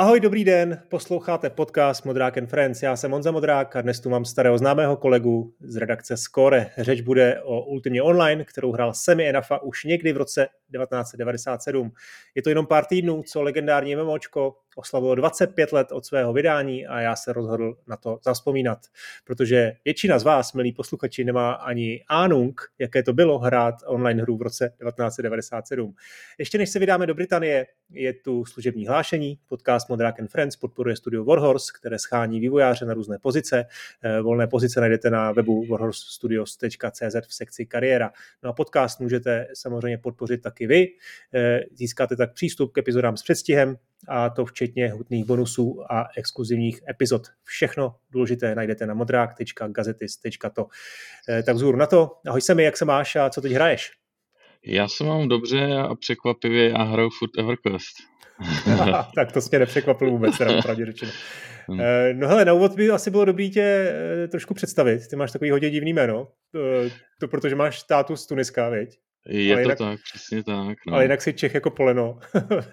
Ahoj, dobrý den, posloucháte podcast Modrák and Friends. Já jsem Monza Modrák a dnes tu mám starého známého kolegu z redakce Score. Řeč bude o Ultimě Online, kterou hrál Semi Enafa už někdy v roce 1997. Je to jenom pár týdnů, co legendární MMOčko oslavilo 25 let od svého vydání a já se rozhodl na to zaspomínat, protože většina z vás, milí posluchači, nemá ani ánung, jaké to bylo hrát online hru v roce 1997. Ještě než se vydáme do Británie, je tu služební hlášení, podcast Modrák and Friends podporuje studio Warhorse, které schání vývojáře na různé pozice. Eh, volné pozice najdete na webu warhorsestudios.cz v sekci kariéra. No a podcast můžete samozřejmě podpořit taky vy. Eh, získáte tak přístup k epizodám s předstihem, a to včetně hutných bonusů a exkluzivních epizod. Všechno důležité najdete na modrák.gazetis.to. Eh, tak vzhůru na to. Ahoj se mi, jak se máš a co teď hraješ? Já se mám dobře a překvapivě a hraju Food EverQuest. tak to mě nepřekvapil vůbec, teda pravdě řečeno. Hmm. Eh, no hele, na úvod by asi bylo dobrý tě trošku představit. Ty máš takový hodně divný jméno. To protože máš tátu z Tuniska, viď? Je ale to jinak, tak, přesně tak. No. Ale jinak si Čech jako poleno.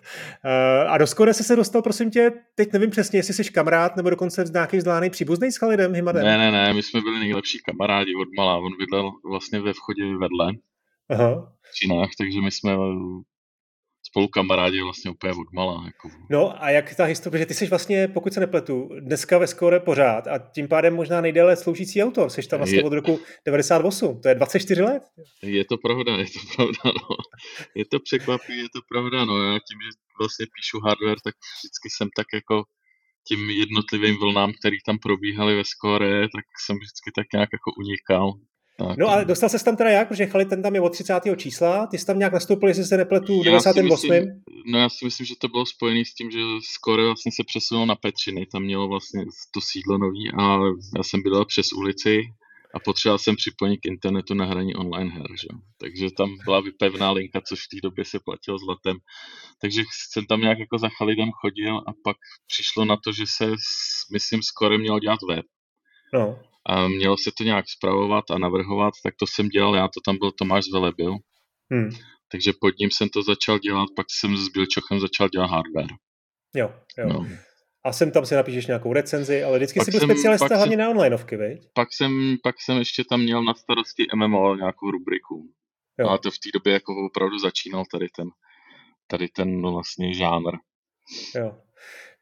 a do Skore jsi se dostal, prosím tě, teď nevím přesně, jestli jsi kamarád nebo dokonce nějaký vzdálený příbuzný s Khalidem Himadem. Ne, ne, ne, my jsme byli nejlepší kamarádi od malá. On bydlel vlastně ve vchodě vedle. Aha. V Činách, takže my jsme spolu kamarádi vlastně úplně od malá. Jako. No a jak ta historie, že ty jsi vlastně, pokud se nepletu, dneska ve skore pořád a tím pádem možná nejdéle sloužící autor, jsi tam vlastně je, od roku 98, to je 24 let. Je to pravda, je to pravda, no. Je to překvapivé, je to pravda, no. Já tím, že vlastně píšu hardware, tak vždycky jsem tak jako tím jednotlivým vlnám, který tam probíhaly ve skore, tak jsem vždycky tak nějak jako unikal. Tak. No a dostal se tam teda jak, protože Chalit ten tam je od 30. čísla, ty jsi tam nějak nastoupil, jestli se nepletu, v 98. Myslím, no já si myslím, že to bylo spojené s tím, že skoro vlastně se přesunul na Petřiny, tam mělo vlastně to sídlo nový a já jsem bydlel přes ulici a potřeboval jsem připojení k internetu na hraní online her, že? takže tam byla pevná linka, což v té době se platilo zlatem. Takže jsem tam nějak jako za Chalidem chodil a pak přišlo na to, že se, myslím, skoro mělo dělat web. No a mělo se to nějak zpravovat a navrhovat, tak to jsem dělal já, to tam byl Tomáš Zvelebil. Hmm. Takže pod ním jsem to začal dělat, pak jsem s Bilčochem začal dělat hardware. Jo, jo. No. A sem tam si napíšeš nějakou recenzi, ale vždycky pak jsi byl jsem, specialista hlavně jsem, na onlineovky, veď? Pak jsem, pak jsem ještě tam měl na starosti MMO nějakou rubriku. Jo. A to v té době jako opravdu začínal tady ten, tady ten vlastně žánr. Jo.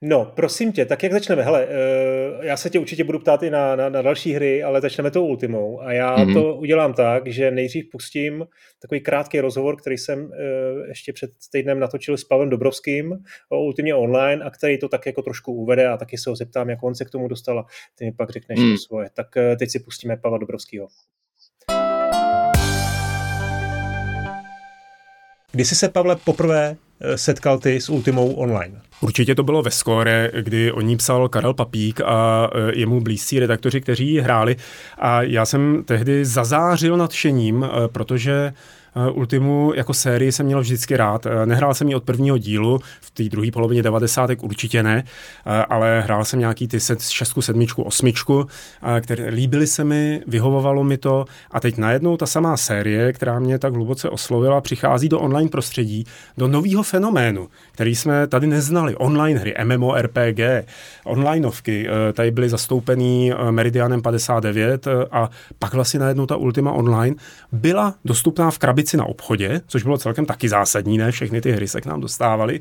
No, prosím tě, tak jak začneme? Hele, uh, já se tě určitě budu ptát i na, na, na další hry, ale začneme tou Ultimou. A já mm-hmm. to udělám tak, že nejdřív pustím takový krátký rozhovor, který jsem uh, ještě před týdnem natočil s Pavlem Dobrovským o Ultimě online a který to tak jako trošku uvede a taky se ho zeptám, jak on se k tomu dostal a ty mi pak řekneš mm. to svoje. Tak uh, teď si pustíme Pavla Dobrovského. Kdy jsi se, Pavle, poprvé setkal ty s Ultimou online? Určitě to bylo ve skóre, kdy o ní psal Karel Papík a e, jemu blízcí redaktoři, kteří ji hráli. A já jsem tehdy zazářil nadšením, e, protože Eh, Ultimu jako sérii jsem měl vždycky rád. Eh, nehrál jsem ji od prvního dílu, v té druhé polovině devadesátek určitě ne, eh, ale hrál jsem nějaký ty set, šestku, sedmičku, osmičku, které líbily se mi, vyhovovalo mi to a teď najednou ta samá série, která mě tak hluboce oslovila, přichází do online prostředí, do nového fenoménu, který jsme tady neznali. Online hry, MMORPG, onlineovky, tady byly zastoupený Meridianem 59 a pak vlastně najednou ta Ultima Online byla dostupná v krabici krabici na obchodě, což bylo celkem taky zásadní, ne? Všechny ty hry se k nám dostávaly.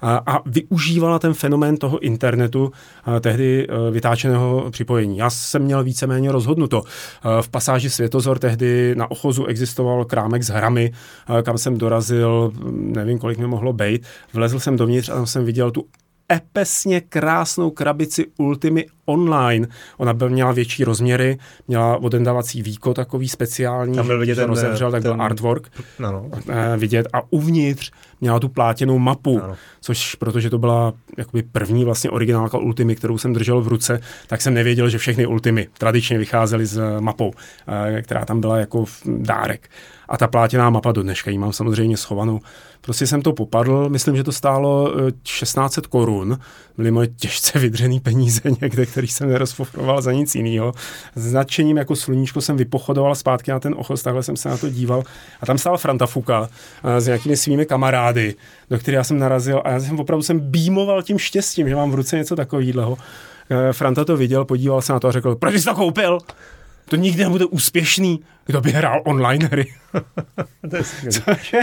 A, a využívala ten fenomén toho internetu a, tehdy a, e, vytáčeného připojení. Já jsem měl víceméně rozhodnuto. A, v pasáži Světozor tehdy na Ochozu existoval krámek s hrami, a, kam jsem dorazil, nevím, kolik mi mohlo být. Vlezl jsem dovnitř a tam jsem viděl tu epesně krásnou krabici Ultimy online. Ona byl, měla větší rozměry, měla odendávací víko takový speciální, Tam byl vidět ten, rozevřel, tak ten, byl artwork no, no. vidět a uvnitř měla tu plátěnou mapu, no. což protože to byla jakoby první vlastně originálka Ultimy, kterou jsem držel v ruce, tak jsem nevěděl, že všechny Ultimy tradičně vycházely s mapou, která tam byla jako dárek. A ta plátěná mapa do dneška ji mám samozřejmě schovanou. Prostě jsem to popadl, myslím, že to stálo 1600 korun, byly moje těžce vydřený peníze někde, který jsem nerozpofroval za nic jiného. S nadšením jako sluníčko jsem vypochodoval zpátky na ten ochos, takhle jsem se na to díval. A tam stál Franta Fuka eh, s nějakými svými kamarády, do kterých já jsem narazil a já jsem opravdu jsem býmoval tím štěstím, že mám v ruce něco takového. Eh, Franta to viděl, podíval se na to a řekl, proč jsi to koupil? To nikdy nebude úspěšný, kdo by hrál online hry. to je Cože,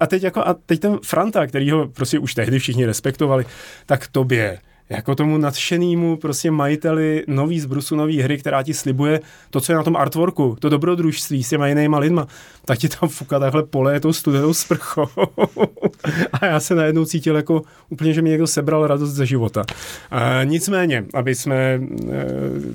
a, teď jako, a teď ten Franta, který ho prostě už tehdy všichni respektovali, tak tobě jako tomu nadšenému prostě majiteli nový zbrusu, nový hry, která ti slibuje to, co je na tom artworku, to dobrodružství s těma jinýma lidma, tak ti tam fuka takhle pole tou studenou sprchou. a já se najednou cítil jako úplně, že mi někdo sebral radost ze života. A nicméně, aby jsme e,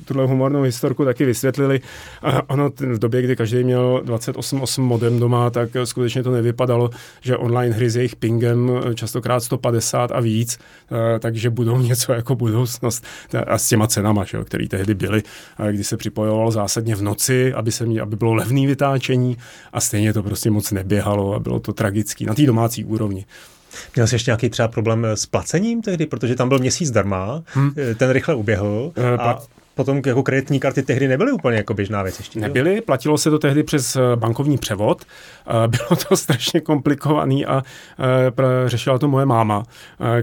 tuhle humornou historku taky vysvětlili, a ono v době, kdy každý měl 28.8 modem doma, tak skutečně to nevypadalo, že online hry s jejich pingem častokrát 150 a víc, e, takže budou něco něco jako budoucnost a s těma cenama, že, které tehdy byly, kdy se připojoval zásadně v noci, aby, se mě, aby bylo levné vytáčení a stejně to prostě moc neběhalo a bylo to tragický na té domácí úrovni. Měl jsi ještě nějaký třeba problém s placením tehdy, protože tam byl měsíc darma, hmm. ten rychle uběhl. Uh, a potom jako kreditní karty tehdy nebyly úplně jako běžná věc ještě. Nebyly, platilo se to tehdy přes eh, bankovní převod, eh, bylo to strašně komplikovaný a eh, řešila to moje máma,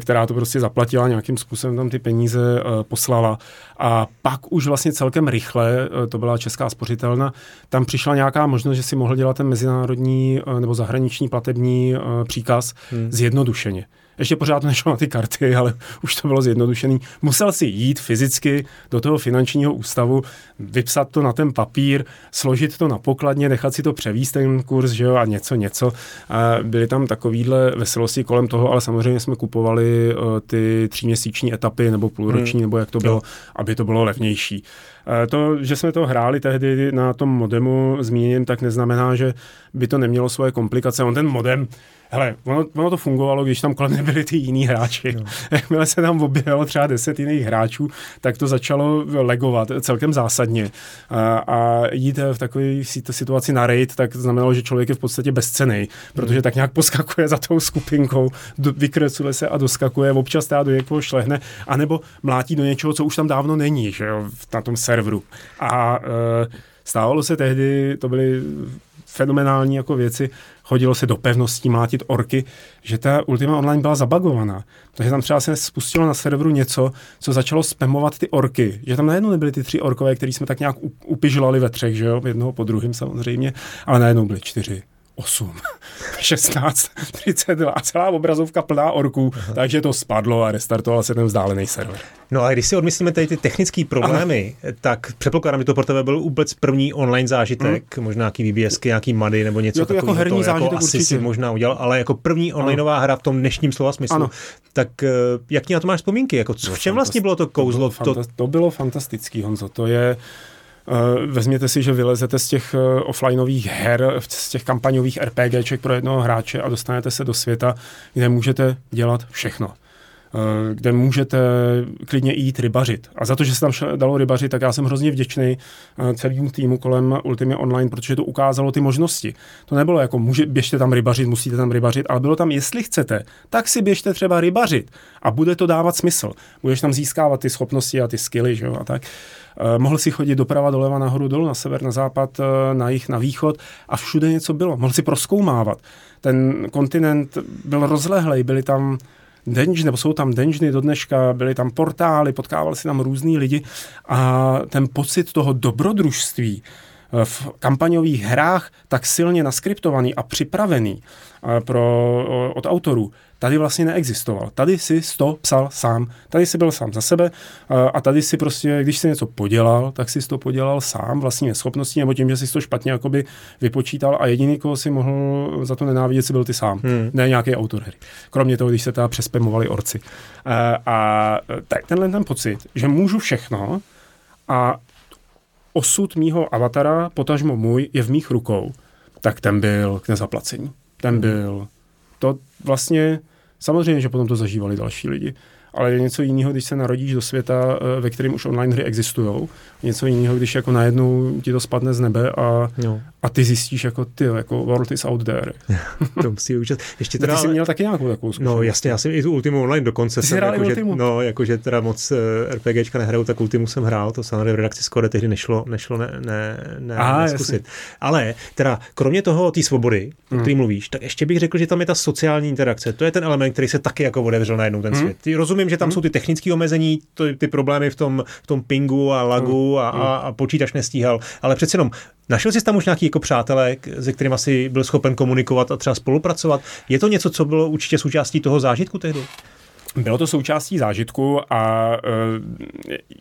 která to prostě zaplatila nějakým způsobem, tam ty peníze poslala a pak už vlastně celkem rychle, to byla Česká spořitelna, tam přišla nějaká možnost, že si mohl dělat ten mezinárodní nebo zahraniční platební příkaz hmm. zjednodušeně. Ještě pořád to nešlo na ty karty, ale už to bylo zjednodušený. Musel si jít fyzicky do toho finančního ústavu, vypsat to na ten papír, složit to na pokladně, nechat si to převíst ten kurz, že jo, a něco, něco. A byly tam takovýhle veselosti kolem toho, ale samozřejmě jsme kupovali uh, ty tříměsíční etapy nebo půlroční, hmm. nebo jak to bylo, jo. aby to bylo levnější. Uh, to, že jsme to hráli tehdy na tom modemu zmíněným, tak neznamená, že by to nemělo svoje komplikace. On ten modem Hele, ono, ono to fungovalo, když tam kolem nebyli ty jiní hráči. No. Jakmile se tam objevilo třeba deset jiných hráčů, tak to začalo legovat celkem zásadně. A, a jít v takové situaci na raid, tak znamenalo, že člověk je v podstatě bezcený, protože hmm. tak nějak poskakuje za tou skupinkou, do, vykrecuje se a doskakuje, občas do někoho šlehne, anebo mlátí do něčeho, co už tam dávno není, že jo, na tom serveru. A e, stávalo se tehdy, to byly fenomenální jako věci, chodilo se do pevností mlátit orky, že ta Ultima Online byla zabagovaná. Takže tam třeba se spustilo na serveru něco, co začalo spamovat ty orky. Že tam najednou nebyly ty tři orkové, které jsme tak nějak upižlali ve třech, že jo, jednoho po druhém samozřejmě, ale najednou byly čtyři 8, 16, 32 a celá obrazovka plná orků, Aha. takže to spadlo a restartoval se ten vzdálený server. No a když si odmyslíme tady ty technické problémy, Aha. tak předpokládám, že to pro tebe byl vůbec první online zážitek, hmm. možná nějaký VBSky, nějaký mady nebo něco takového. Jako herní to, zážitek jako určitě. asi si možná udělal, ale jako první onlineová hra v tom dnešním slova smyslu. Ano. Tak eh, jak na to máš vzpomínky? Jako, co, v čem vlastně bylo to kouzlo? To bylo, to... to bylo fantastický, Honzo. To je Eh, vezměte si, že vylezete z těch eh, offlineových her, z těch kampaňových RPGček pro jednoho hráče a dostanete se do světa, kde můžete dělat všechno eh, kde můžete klidně jít rybařit. A za to, že se tam dalo rybařit, tak já jsem hrozně vděčný celému týmu kolem Ultimate Online, protože to ukázalo ty možnosti. To nebylo jako, může, běžte tam rybařit, musíte tam rybařit, ale bylo tam, jestli chcete, tak si běžte třeba rybařit a bude to dávat smysl. Budeš tam získávat ty schopnosti a ty skilly, že jo, a tak. Eh, mohl si chodit doprava, doleva, nahoru, dolů, na sever, na západ, eh, na jih, na východ a všude něco bylo. Mohl si proskoumávat. Ten kontinent byl rozlehlej, byly tam dungeony, nebo jsou tam dungeony do dneška, byly tam portály, potkávali si tam různý lidi a ten pocit toho dobrodružství eh, v kampaňových hrách tak silně naskriptovaný a připravený pro, od autorů, tady vlastně neexistoval. Tady si to psal sám. Tady si byl sám za sebe a tady si prostě, když si něco podělal, tak si to podělal sám vlastními schopností nebo tím, že si to špatně jakoby vypočítal a jediný, koho si mohl za to nenávidět, si byl ty sám. Hmm. Ne nějaký autor hry. Kromě toho, když se teda přespemovali orci. A, a tak tenhle ten pocit, že můžu všechno a osud mýho avatara, potažmo můj, je v mých rukou, tak ten byl k nezaplacení. Ten hmm. byl. To vlastně Samozřejmě, že potom to zažívali další lidi. Ale je něco jiného, když se narodíš do světa, eh, ve kterém už online hry existují. Něco jiného, když jako najednou ti to spadne z nebe a, no. a ty zjistíš jako ty, jako world is out there. to musí účast. Ještě teda, ty jsi měl taky nějakou takovou zkušenost. No jasně, já jsem i tu Ultimu online dokonce. Ty jsem, jako, že, no, jakože teda moc uh, RPGčka nehraju, tak Ultimu jsem hrál, to samozřejmě v redakci skoro tehdy nešlo, nešlo ne, ne, ne, Aha, neskusit. Jasně. Ale teda, kromě toho té svobody, o který hmm. mluvíš, tak ještě bych řekl, že tam je ta sociální interakce. To je ten element, který se taky jako otevřel najednou ten hmm. svět. Ty rozumím, že tam hmm. jsou ty technické omezení, to, ty problémy v tom, v tom pingu a lagu hmm. a, a, a počítač nestíhal, ale přece jenom Našel jsi tam už nějaký jako přátelé, se kterým asi byl schopen komunikovat a třeba spolupracovat? Je to něco, co bylo určitě součástí toho zážitku tehdy? Bylo to součástí zážitku a uh,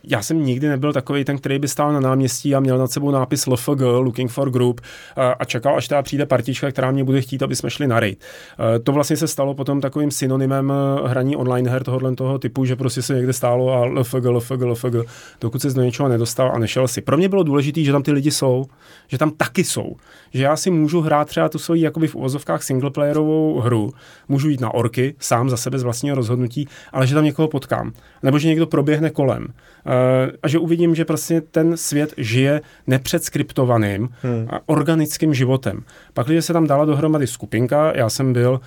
já jsem nikdy nebyl takový ten, který by stál na náměstí a měl nad sebou nápis LFG, Looking for Group, uh, a čekal, až teda přijde partička, která mě bude chtít, aby jsme šli na raid. Uh, to vlastně se stalo potom takovým synonymem hraní online her tohohle toho typu, že prostě se někde stálo a LFG, LFG, LFG, dokud se do něčeho nedostal a nešel si. Pro mě bylo důležité, že tam ty lidi jsou, že tam taky jsou, že já si můžu hrát třeba tu svoji jakoby v uvozovkách singleplayerovou hru, můžu jít na orky sám za sebe z vlastního rozhodnutí ale že tam někoho potkám. Nebo že někdo proběhne kolem. Eh, a že uvidím, že prostě ten svět žije nepředskriptovaným hmm. a organickým životem. Pak, když se tam dala dohromady skupinka, já jsem byl,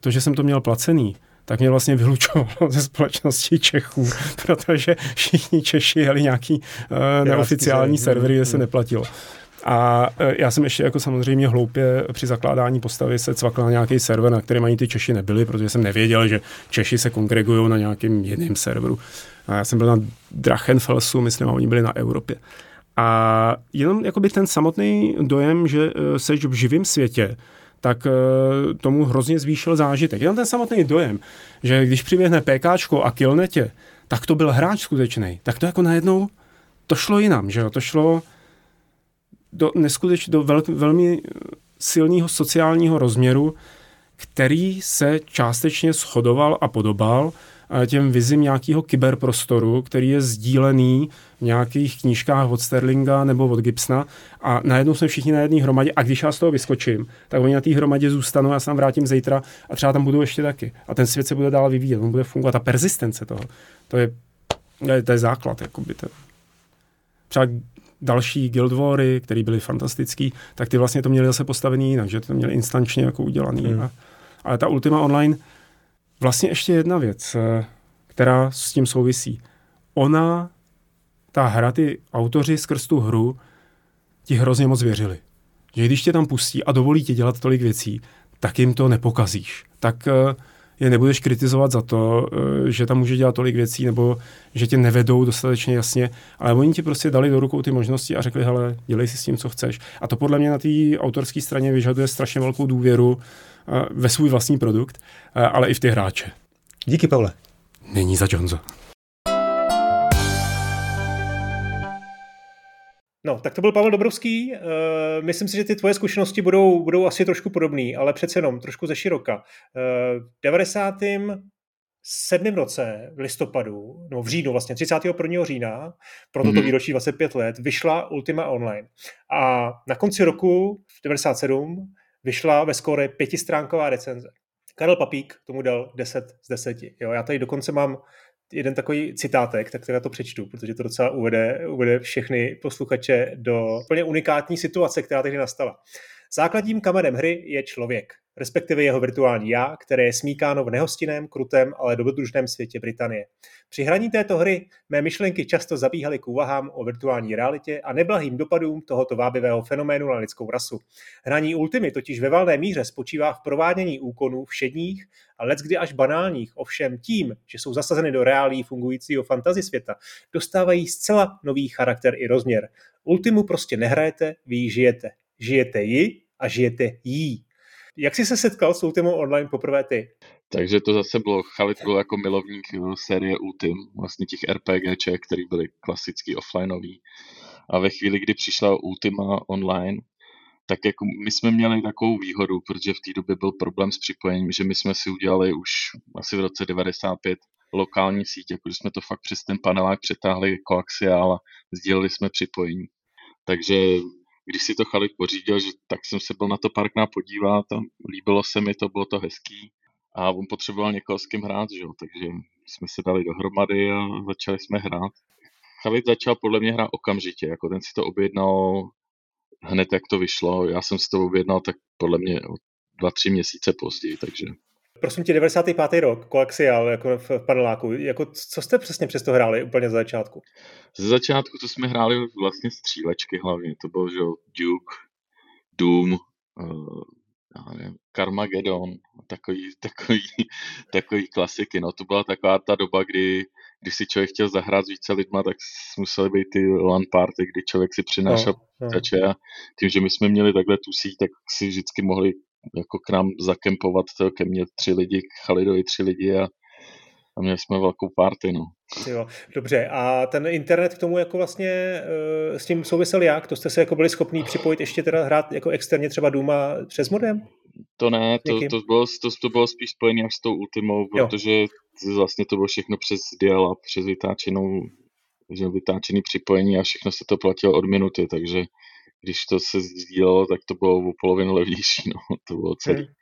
to, že jsem to měl placený, tak mě vlastně vylučovalo ze společnosti Čechů, protože všichni Češi jeli nějaký uh, neoficiální servery, kde se hmm. neplatilo. A e, já jsem ještě jako samozřejmě hloupě při zakládání postavy se cvakl na nějaký server, na kterém ani ty Češi nebyli, protože jsem nevěděl, že Češi se kongregují na nějakým jiném serveru. A já jsem byl na Drachenfelsu, myslím, a oni byli na Evropě. A jenom jakoby ten samotný dojem, že e, seš v živém světě, tak e, tomu hrozně zvýšil zážitek. Jenom ten samotný dojem, že když přiběhne PKčko a kilnetě, tak to byl hráč skutečný. Tak to jako najednou, to šlo jinam, že jo? To šlo, do, neskutečně do vel, velmi silného sociálního rozměru, který se částečně shodoval a podobal eh, těm vizím nějakého kyberprostoru, který je sdílený v nějakých knížkách od Sterlinga nebo od Gibsona a najednou jsme všichni na jedné hromadě a když já z toho vyskočím, tak oni na té hromadě zůstanou, já se tam vrátím zítra a třeba tam budu ještě taky. A ten svět se bude dál vyvíjet, on bude fungovat. Ta persistence toho, to je, to je, to je základ. Jakoby to. Třeba další Guild Wary, které byly fantastický, tak ty vlastně to měli zase postavený jinak, že to měli instančně jako udělaný. Hmm. A, ale ta Ultima Online, vlastně ještě jedna věc, eh, která s tím souvisí. Ona, ta hra, ty autoři skrz tu hru ti hrozně moc věřili. Že když tě tam pustí a dovolí ti dělat tolik věcí, tak jim to nepokazíš. Tak uh, je nebudeš kritizovat za to, eh, že tam může dělat tolik věcí nebo že tě nevedou dostatečně jasně, ale oni ti prostě dali do rukou ty možnosti a řekli, hele, dělej si s tím, co chceš. A to podle mě na té autorské straně vyžaduje strašně velkou důvěru eh, ve svůj vlastní produkt, eh, ale i v ty hráče. Díky, Pavle. Není za Johnzo. No, tak to byl Pavel Dobrovský. Uh, myslím si, že ty tvoje zkušenosti budou, budou asi trošku podobné, ale přece jenom trošku ze široka. Uh, v 97. roce v listopadu, no v říjnu vlastně, 31. října, pro toto mm-hmm. výročí 25 let, vyšla Ultima Online. A na konci roku, v 97, vyšla ve skóre pětistránková recenze. Karel Papík tomu dal 10 z 10. Jo, já tady dokonce mám jeden takový citátek, tak teda to přečtu, protože to docela uvede, uvede všechny posluchače do úplně unikátní situace, která tehdy nastala. Základním kamenem hry je člověk respektive jeho virtuální já, které je smíkáno v nehostinném, krutém, ale dobrodružném světě Británie. Při hraní této hry mé myšlenky často zabíhaly k úvahám o virtuální realitě a neblahým dopadům tohoto vábivého fenoménu na lidskou rasu. Hraní Ultimy totiž ve valné míře spočívá v provádění úkonů všedních a leckdy až banálních, ovšem tím, že jsou zasazeny do reálí fungujícího fantasy světa, dostávají zcela nový charakter i rozměr. Ultimu prostě nehrajete, vy ji žijete. Žijete ji a žijete jí. Jak jsi se setkal s Ultimou online poprvé ty? Takže to zase bylo, Chalit byl jako milovník eh, série Ultim, vlastně těch RPGček, které byly klasicky offlineový. A ve chvíli, kdy přišla Ultima online, tak jako my jsme měli takovou výhodu, protože v té době byl problém s připojením, že my jsme si udělali už asi v roce 95 lokální síť, jako jsme to fakt přes ten panelák přetáhli koaxiál a sdíleli jsme připojení. Takže když si to Chalit pořídil, že, tak jsem se byl na to párkrát podívat a líbilo se mi to, bylo to hezký a on potřeboval někoho s kým hrát, že jo? takže jsme se dali dohromady a začali jsme hrát. Chavit začal podle mě hrát okamžitě, jako ten si to objednal hned, jak to vyšlo. Já jsem si to objednal tak podle mě dva, tři měsíce později, takže... Prosím tě, 95. rok, koaxial, jako v paneláku, jako co jste přesně přesto hráli úplně za začátku? Ze začátku to jsme hráli vlastně střílečky hlavně, to byl, že Duke, Doom, uh, nevím, Carmageddon, takový, takový, takový klasiky, no to byla taková ta doba, kdy když si člověk chtěl zahrát s více lidma, tak museli být ty LAN party, kdy člověk si přinášel no, no. a tím, že my jsme měli takhle tu síť, tak si vždycky mohli jako k nám zakempovat to, ke mně tři lidi, k Chalidovi tři lidi a, a měli jsme velkou party, no. Jo, dobře. A ten internet k tomu jako vlastně uh, s tím souvisel jak? To jste se jako byli schopni připojit ještě teda hrát jako externě třeba Duma přes modem? To ne, to, to, bylo, to, to bylo spíš spojené až s tou Ultimou, protože jo. vlastně to bylo všechno přes dial přes vytáčenou že vytáčený připojení a všechno se to platilo od minuty, takže když to se sdílelo, tak to bylo o polovinu levnější, no, to bylo celý. Hmm.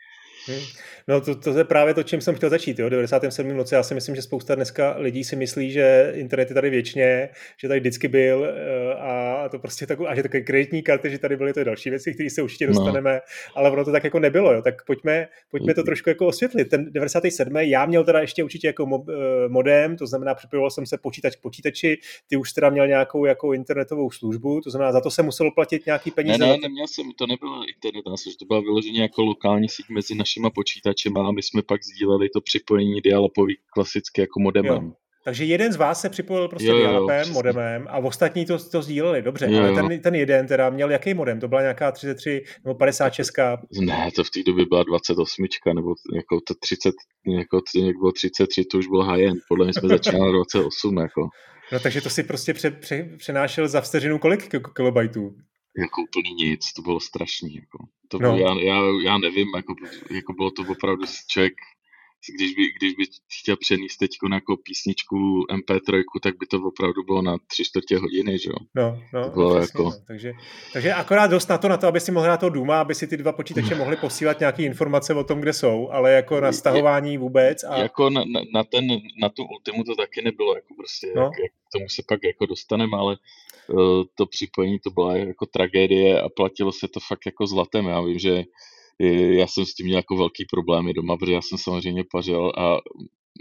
Hmm. No to, to je právě to, čím jsem chtěl začít. Jo? 97. roce já si myslím, že spousta dneska lidí si myslí, že internet je tady věčně, že tady vždycky byl eh, a to prostě tak, a že takové kreditní karty, že tady byly to další věci, které se určitě no. dostaneme, no. ale ono to tak jako nebylo. Jo? Tak pojďme, pojďme to hmm. trošku jako osvětlit. Ten 97. já měl teda ještě určitě jako eh, modem, to znamená připojoval jsem se počítač k počítači, ty už teda měl nějakou jako internetovou službu, to znamená za to se muselo platit nějaký peníze. Ne, ne, neměl jsem, to nebylo internet, to byla vyloženě jako lokální síť mezi naši našima počítačema a my jsme pak sdíleli to připojení dialapový klasicky jako modemem. Jo. Takže jeden z vás se připojil prostě jo, jo, modemem a ostatní to, to sdíleli, dobře, jo, ale ten, ten jeden teda měl jaký modem? To byla nějaká 33 nebo 56? Ne, to v té době byla 28, nebo jako to 30, jako, jak bylo 33, to už bylo high-end, podle mě jsme začínali 28, jako. No takže to si prostě pře, pře, přenášel za vteřinu kolik kilobajtů? Jako úplně nic, to bylo strašný. Jako. To no. bylo, já, já, já, nevím, jako, jako bylo to opravdu člověk, když by, když by chtěl přenést teď jako písničku MP3, tak by to opravdu bylo na tři čtvrtě hodiny, že jo? No, no, to bylo přesně, jako... no. Takže, takže akorát dost na to, na to, aby si mohl hrát toho Duma, aby si ty dva počítače mohly posílat nějaké informace o tom, kde jsou, ale jako na stahování vůbec. A... Jako na, na, na, ten, na tu Ultimu to taky nebylo, jako prostě, no. jak, jak, k tomu se pak jako dostaneme, ale uh, to připojení to byla jako tragédie a platilo se to fakt jako zlatem. Já vím, že já jsem s tím měl jako velký problémy doma, protože já jsem samozřejmě pařil a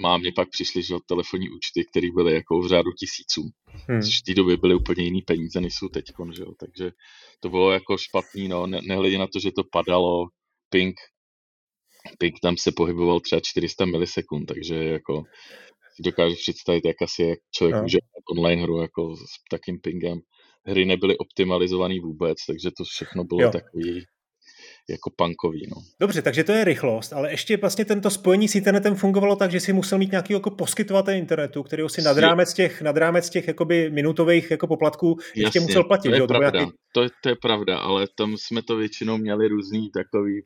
mámě pak přišly že, telefonní účty, které byly jako v řádu tisíců. Hmm. Což v té době byly úplně jiný peníze, než jsou teď. Že jo. Takže to bylo jako špatný, no. Ne, nehledě na to, že to padalo, ping, ping tam se pohyboval třeba 400 milisekund, takže jako dokážu představit, jak asi jak člověk no. může online hru jako s takým pingem. Hry nebyly optimalizované vůbec, takže to všechno bylo jo. takový jako punkový. No. Dobře, takže to je rychlost, ale ještě vlastně tento spojení s internetem fungovalo tak, že si musel mít nějaký jako poskytovatel internetu, který si nad rámec těch, nad rámec těch jakoby minutových jako poplatků Jasně, ještě musel platit. To je, jo? pravda, to, nějaký... to, je, to je pravda, ale tam jsme to většinou měli různý takový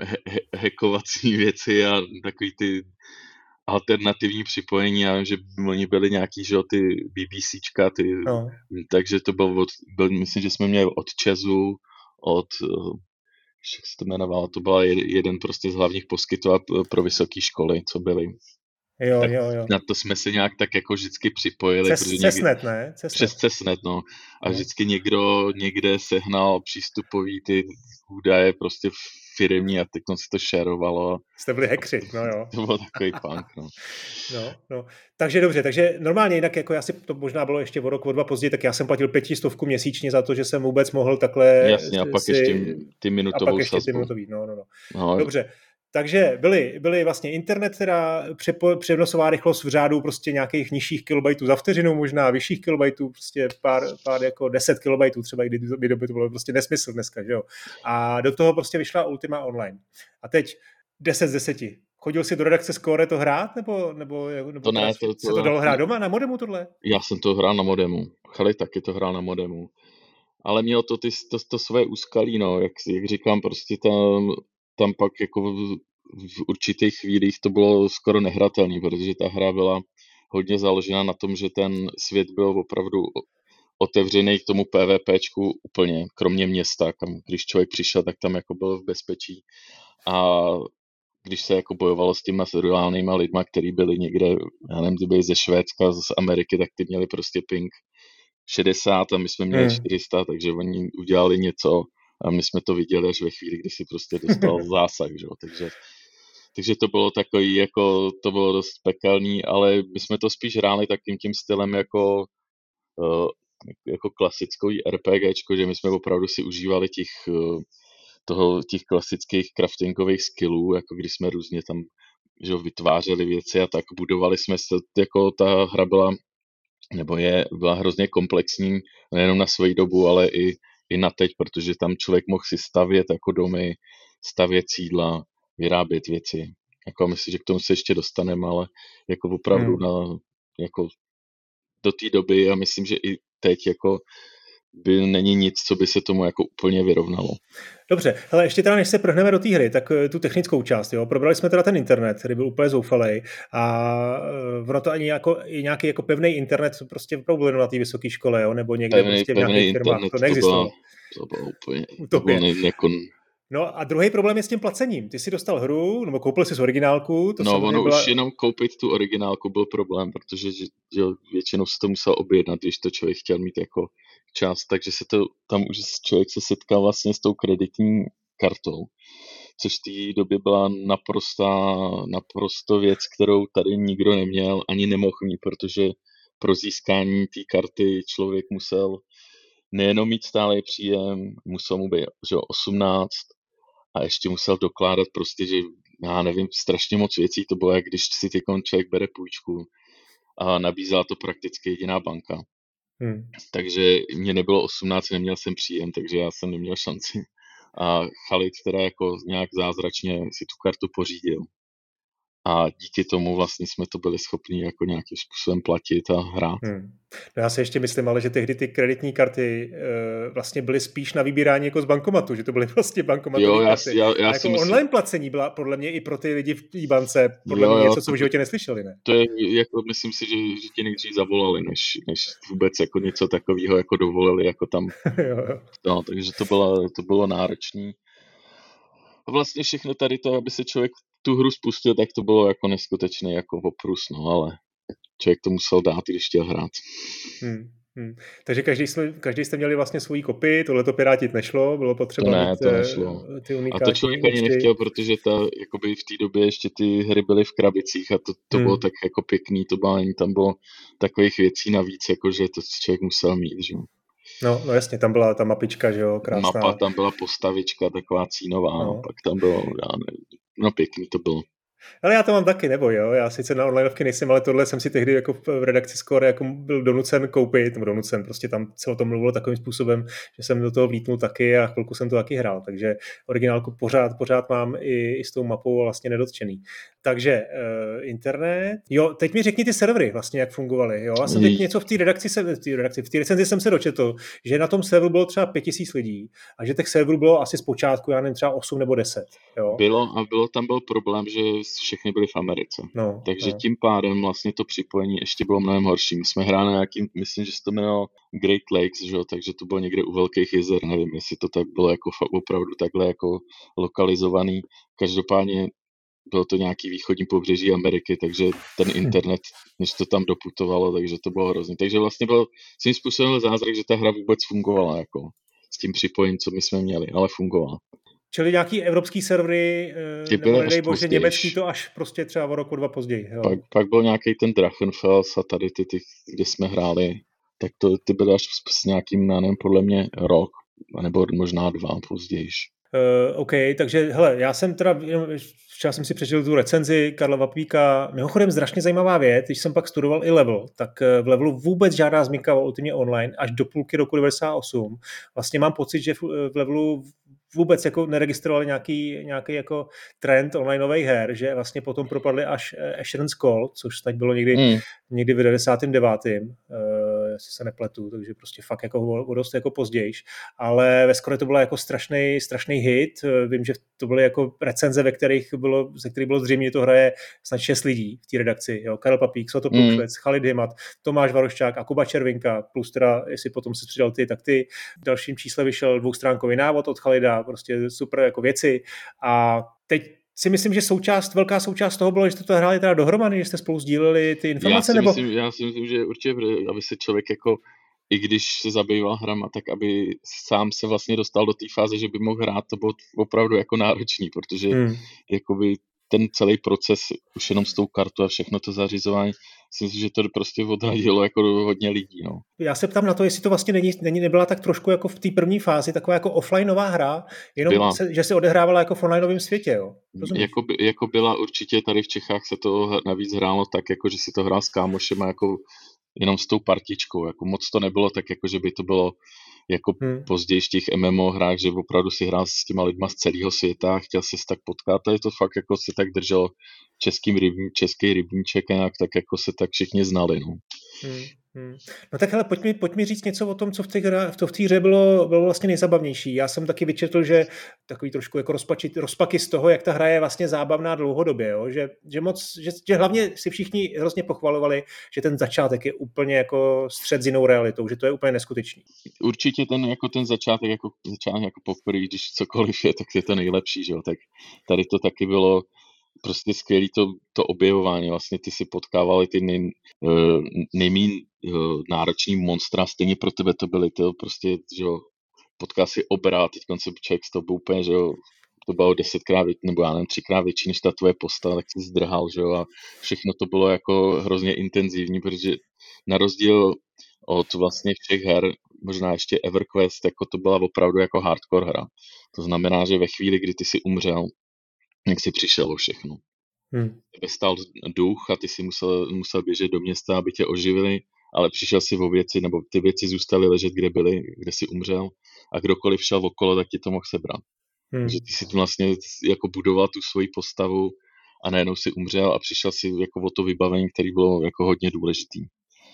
he- hackovací věci a takový ty alternativní připojení, já vím, že oni byli nějaký, že ty BBCčka, ty, no. takže to bylo, od, byl, myslím, že jsme měli od Česu, od jak se to jmenovalo, to byl jeden prostě z hlavních poskytovatelů pro vysoké školy, co byly. Jo, tak jo, jo. Na to jsme se nějak tak jako vždycky připojili. Cez, protože Cesnet, ne? Cesnet. Přes Cesnet, no. A vždycky někdo někde sehnal přístupový ty údaje prostě firmní a teď se to šerovalo. Jste byli hekři, no jo. To byl takový punk, no. no, no. Takže dobře, takže normálně jinak, jako já si to možná bylo ještě o rok, o dva později, tak já jsem platil pětistovku měsíčně za to, že jsem vůbec mohl takhle Jasně, a pak si, ještě ty minutovou A pak ještě ty minutový, no, no, no. no. Dobře, takže byly, byly vlastně internet, teda přenosová rychlost v řádu prostě nějakých nižších kilobajtů za vteřinu, možná vyšších kilobajtů, prostě pár, pár jako 10 kilobajtů třeba, kdy by to bylo prostě nesmysl dneska, že jo. A do toho prostě vyšla Ultima Online. A teď 10 z 10. Chodil jsi do redakce Score to hrát, nebo, nebo, nebo to ne, to, to, se to dalo hrát doma na modemu tohle? Já jsem to hrál na modemu. Chali taky to hrál na modemu. Ale mělo to ty, to, to své úskalí, no, jak, jak říkám, prostě tam tam pak jako v, v určitých chvílích to bylo skoro nehratelné, protože ta hra byla hodně založena na tom, že ten svět byl opravdu otevřený k tomu PvPčku úplně, kromě města, kam když člověk přišel, tak tam jako byl v bezpečí. A když se jako bojovalo s těma reálnýma lidma, který byli někde, já nevím, byli ze Švédska, z Ameriky, tak ty měli prostě ping 60 a my jsme měli hmm. 400, takže oni udělali něco a my jsme to viděli až ve chvíli, kdy si prostě dostal zásah, že? takže takže to bylo takový, jako, to bylo dost pekelný, ale my jsme to spíš hráli takým tím stylem jako, uh, jako klasickou RPGčko, že my jsme opravdu si užívali těch, uh, toho, těch klasických craftingových skillů, jako když jsme různě tam že vytvářeli věci a tak budovali jsme se, jako ta hra byla, nebo je, byla hrozně komplexní, nejenom na svoji dobu, ale i, i na teď, protože tam člověk mohl si stavět jako domy, stavět sídla, vyrábět věci. Jako myslím, že k tomu se ještě dostaneme, ale jako opravdu hmm. na, jako do té doby a myslím, že i teď jako by není nic, co by se tomu jako úplně vyrovnalo. Dobře, ale ještě teda než se prohneme do té hry, tak eh, tu technickou část, jo, probrali jsme teda ten internet, který byl úplně zoufalý a eh, ono to ani jako, i nějaký jako pevný internet prostě opravdu na té vysoké škole, jo, nebo někde pevný, prostě v nějakých firmách, to neexistovalo. To bylo, to bylo úplně, to bylo jako No a druhý problém je s tím placením. Ty si dostal hru, nebo koupil jsi z originálku. To no, ono byla... už jenom koupit tu originálku byl problém, protože že, že většinou se to musel objednat, když to člověk chtěl mít jako čas, takže se to, tam už člověk se setkal vlastně s tou kreditní kartou, což v té době byla naprostá, naprosto věc, kterou tady nikdo neměl, ani nemohl mít, protože pro získání té karty člověk musel nejenom mít stále příjem, musel mu být že 18, a ještě musel dokládat prostě, že já nevím, strašně moc věcí to bylo, jak když si ty člověk bere půjčku a nabízela to prakticky jediná banka. Hmm. Takže mě nebylo 18, neměl jsem příjem, takže já jsem neměl šanci. A Khalid teda jako nějak zázračně si tu kartu pořídil a díky tomu vlastně jsme to byli schopni jako nějakým způsobem platit a hrát. Hmm. No já si ještě myslím, ale že tehdy ty kreditní karty uh, vlastně byly spíš na vybírání jako z bankomatu, že to byly vlastně bankomatové jo, já, karty. Já, já a jako myslím... online placení byla podle mě i pro ty lidi v té bance podle jo, mě něco, co v životě neslyšeli, ne? To je, jako myslím si, že, že ti nejdřív zavolali, než, než vůbec jako něco takového jako dovolili, jako tam. jo, jo. No, takže to bylo, to bylo náročné. A vlastně všechno tady to, aby se člověk tu hru spustil, tak to bylo jako neskutečný jako oprus, no, ale člověk to musel dát, když chtěl hrát. Hmm. Hmm. Takže každý, jsme, každý jste měli vlastně svůj kopy, tohle to pirátit nešlo, bylo potřeba ne, mít to eh, nešlo. ty A to člověk ani nechtěl, protože ta, jakoby v té době ještě ty hry byly v krabicích a to, to hmm. bylo tak jako pěkný, to bylo, tam bylo takových věcí navíc, jako že to člověk musel mít, že No, no jasně, tam byla ta mapička, že jo, krásná. Mapa, tam byla postavička taková cínová, no. pak tam bylo, já nevím, no pěkný to bylo. Ale já to mám taky, nebo jo, já sice na onlineovky nejsem, ale tohle jsem si tehdy jako v redakci Score jako byl donucen koupit, nebo donucen, prostě tam se o tom mluvilo takovým způsobem, že jsem do toho vlítnul taky a chvilku jsem to taky hrál, takže originálku pořád, pořád mám i, i s tou mapou vlastně nedotčený. Takže uh, internet, jo, teď mi řekni ty servery vlastně, jak fungovaly, jo, já jsem teď něco v té redakci, se, v té redakci, v té recenzi jsem se dočetl, že na tom serveru bylo třeba 5000 lidí a že těch serverů bylo asi zpočátku, já nevím, třeba 8 nebo 10, jo. Bylo a bylo tam byl problém, že všechny byly v Americe. No, Takže no. tím pádem vlastně to připojení ještě bylo mnohem horší. My jsme hráli na nějakým, myslím, že se to jmenovalo Great Lakes, že? takže to bylo někde u velkých jezer, nevím, jestli to tak bylo jako opravdu takhle jako lokalizovaný. Každopádně bylo to nějaký východní pobřeží Ameriky, takže ten internet, než to tam doputovalo, takže to bylo hrozný. Takže vlastně byl svým způsobem zázrak, že ta hra vůbec fungovala jako s tím připojením, co my jsme měli, ale fungovala. Čili nějaký evropský servery, eh, Ty nebo nedej bože, německý to až prostě třeba o roku dva později. Jo. Pak, pak byl nějaký ten Drachenfels a tady ty, ty, kde jsme hráli, tak to, ty byly až s nějakým, nevím, podle mě rok, nebo možná dva později. Uh, OK, takže hele, já jsem teda, včera jsem si přečetl tu recenzi Karla Vapíka, mimochodem strašně zajímavá věc, když jsem pak studoval i level, tak eh, v levelu vůbec žádná zmínka o Ultimate Online až do půlky roku 98. Vlastně mám pocit, že v, levelu vůbec jako neregistrovali nějaký, nějaký jako trend onlineových her, že vlastně potom propadli až eh, Assurance Call, což teď bylo někdy, mm. Někdy v 99. Uh, jestli se nepletu, takže prostě fakt jako o dost jako později. Ale ve skoro to bylo jako strašný, strašný hit. Eh, vím, že to byly jako recenze, ve kterých bylo, ze kterých bylo zřejmě, to hraje snad šest lidí v té redakci. Jo? Karel Papík, Soto mm. Chalid Himat, Tomáš Varoščák a Kuba Červinka, plus teda, jestli potom se přidal ty, tak ty. V dalším čísle vyšel dvoustránkový návod od Chalida, prostě super jako věci. A teď si myslím, že součást, velká součást toho bylo, že jste to hráli teda dohromady, že jste spolu sdíleli ty informace, já si nebo... Myslím, já si myslím, že určitě, aby se člověk jako i když se zabýval hrama, tak aby sám se vlastně dostal do té fáze, že by mohl hrát, to bylo opravdu jako náročný, protože hmm. jakoby ten celý proces, už jenom s tou kartou a všechno to zařizování, si myslím, že to prostě odradilo jako hodně lidí. No. Já se ptám na to, jestli to vlastně není, není nebyla tak trošku jako v té první fázi taková jako offlineová hra, jenom se, že se odehrávala jako v onlineovém světě, jo? Jako, by, jako byla určitě tady v Čechách se to navíc hrálo tak, jako že si to hrál s kámošem a jako jenom s tou partičkou, jako moc to nebylo tak, jako že by to bylo jako hmm. později v těch MMO hrách, že opravdu si hrál s těma lidma z celého světa a chtěl se tak potkat a je to fakt jako se tak držel českým rybní, český rybníček a nějak tak jako se tak všichni znali. No. Hmm. Hmm. No tak ale pojď mi, pojď mi říct něco o tom, co v té, hře, v, to, v té hře bylo, bylo vlastně nejzabavnější. Já jsem taky vyčetl, že takový trošku jako rozpačit, rozpaky z toho, jak ta hra je vlastně zábavná dlouhodobě, jo? Že, že, moc, že, že, hlavně si všichni hrozně pochvalovali, že ten začátek je úplně jako střed s jinou realitou, že to je úplně neskutečný. Určitě ten, jako ten začátek, jako začátek jako poprvé, když cokoliv je, tak je to nejlepší, že jo? tak tady to taky bylo prostě skvělý to, to objevování. Vlastně ty si potkávali ty nej, eh, nejméně eh, náročný monstra, stejně pro tebe to byly to prostě, že jo, potká si obra, teď se člověk to byl úplně, že jo, to bylo desetkrát, nebo já nevím, třikrát větší než ta tvoje postava, tak si zdrhal, že jo, a všechno to bylo jako hrozně intenzivní, protože na rozdíl od vlastně všech her, možná ještě EverQuest, jako to byla opravdu jako hardcore hra. To znamená, že ve chvíli, kdy ty si umřel, jak si přišel o všechno. Hmm. Tebe stál duch a ty si musel, musel běžet do města, aby tě oživili, ale přišel si o věci, nebo ty věci zůstaly ležet, kde byly, kde si umřel a kdokoliv šel okolo, tak ti to mohl sebrat. Hmm. Takže ty si vlastně jako budoval tu svoji postavu a najednou si umřel a přišel si jako o to vybavení, který bylo jako hodně důležitý.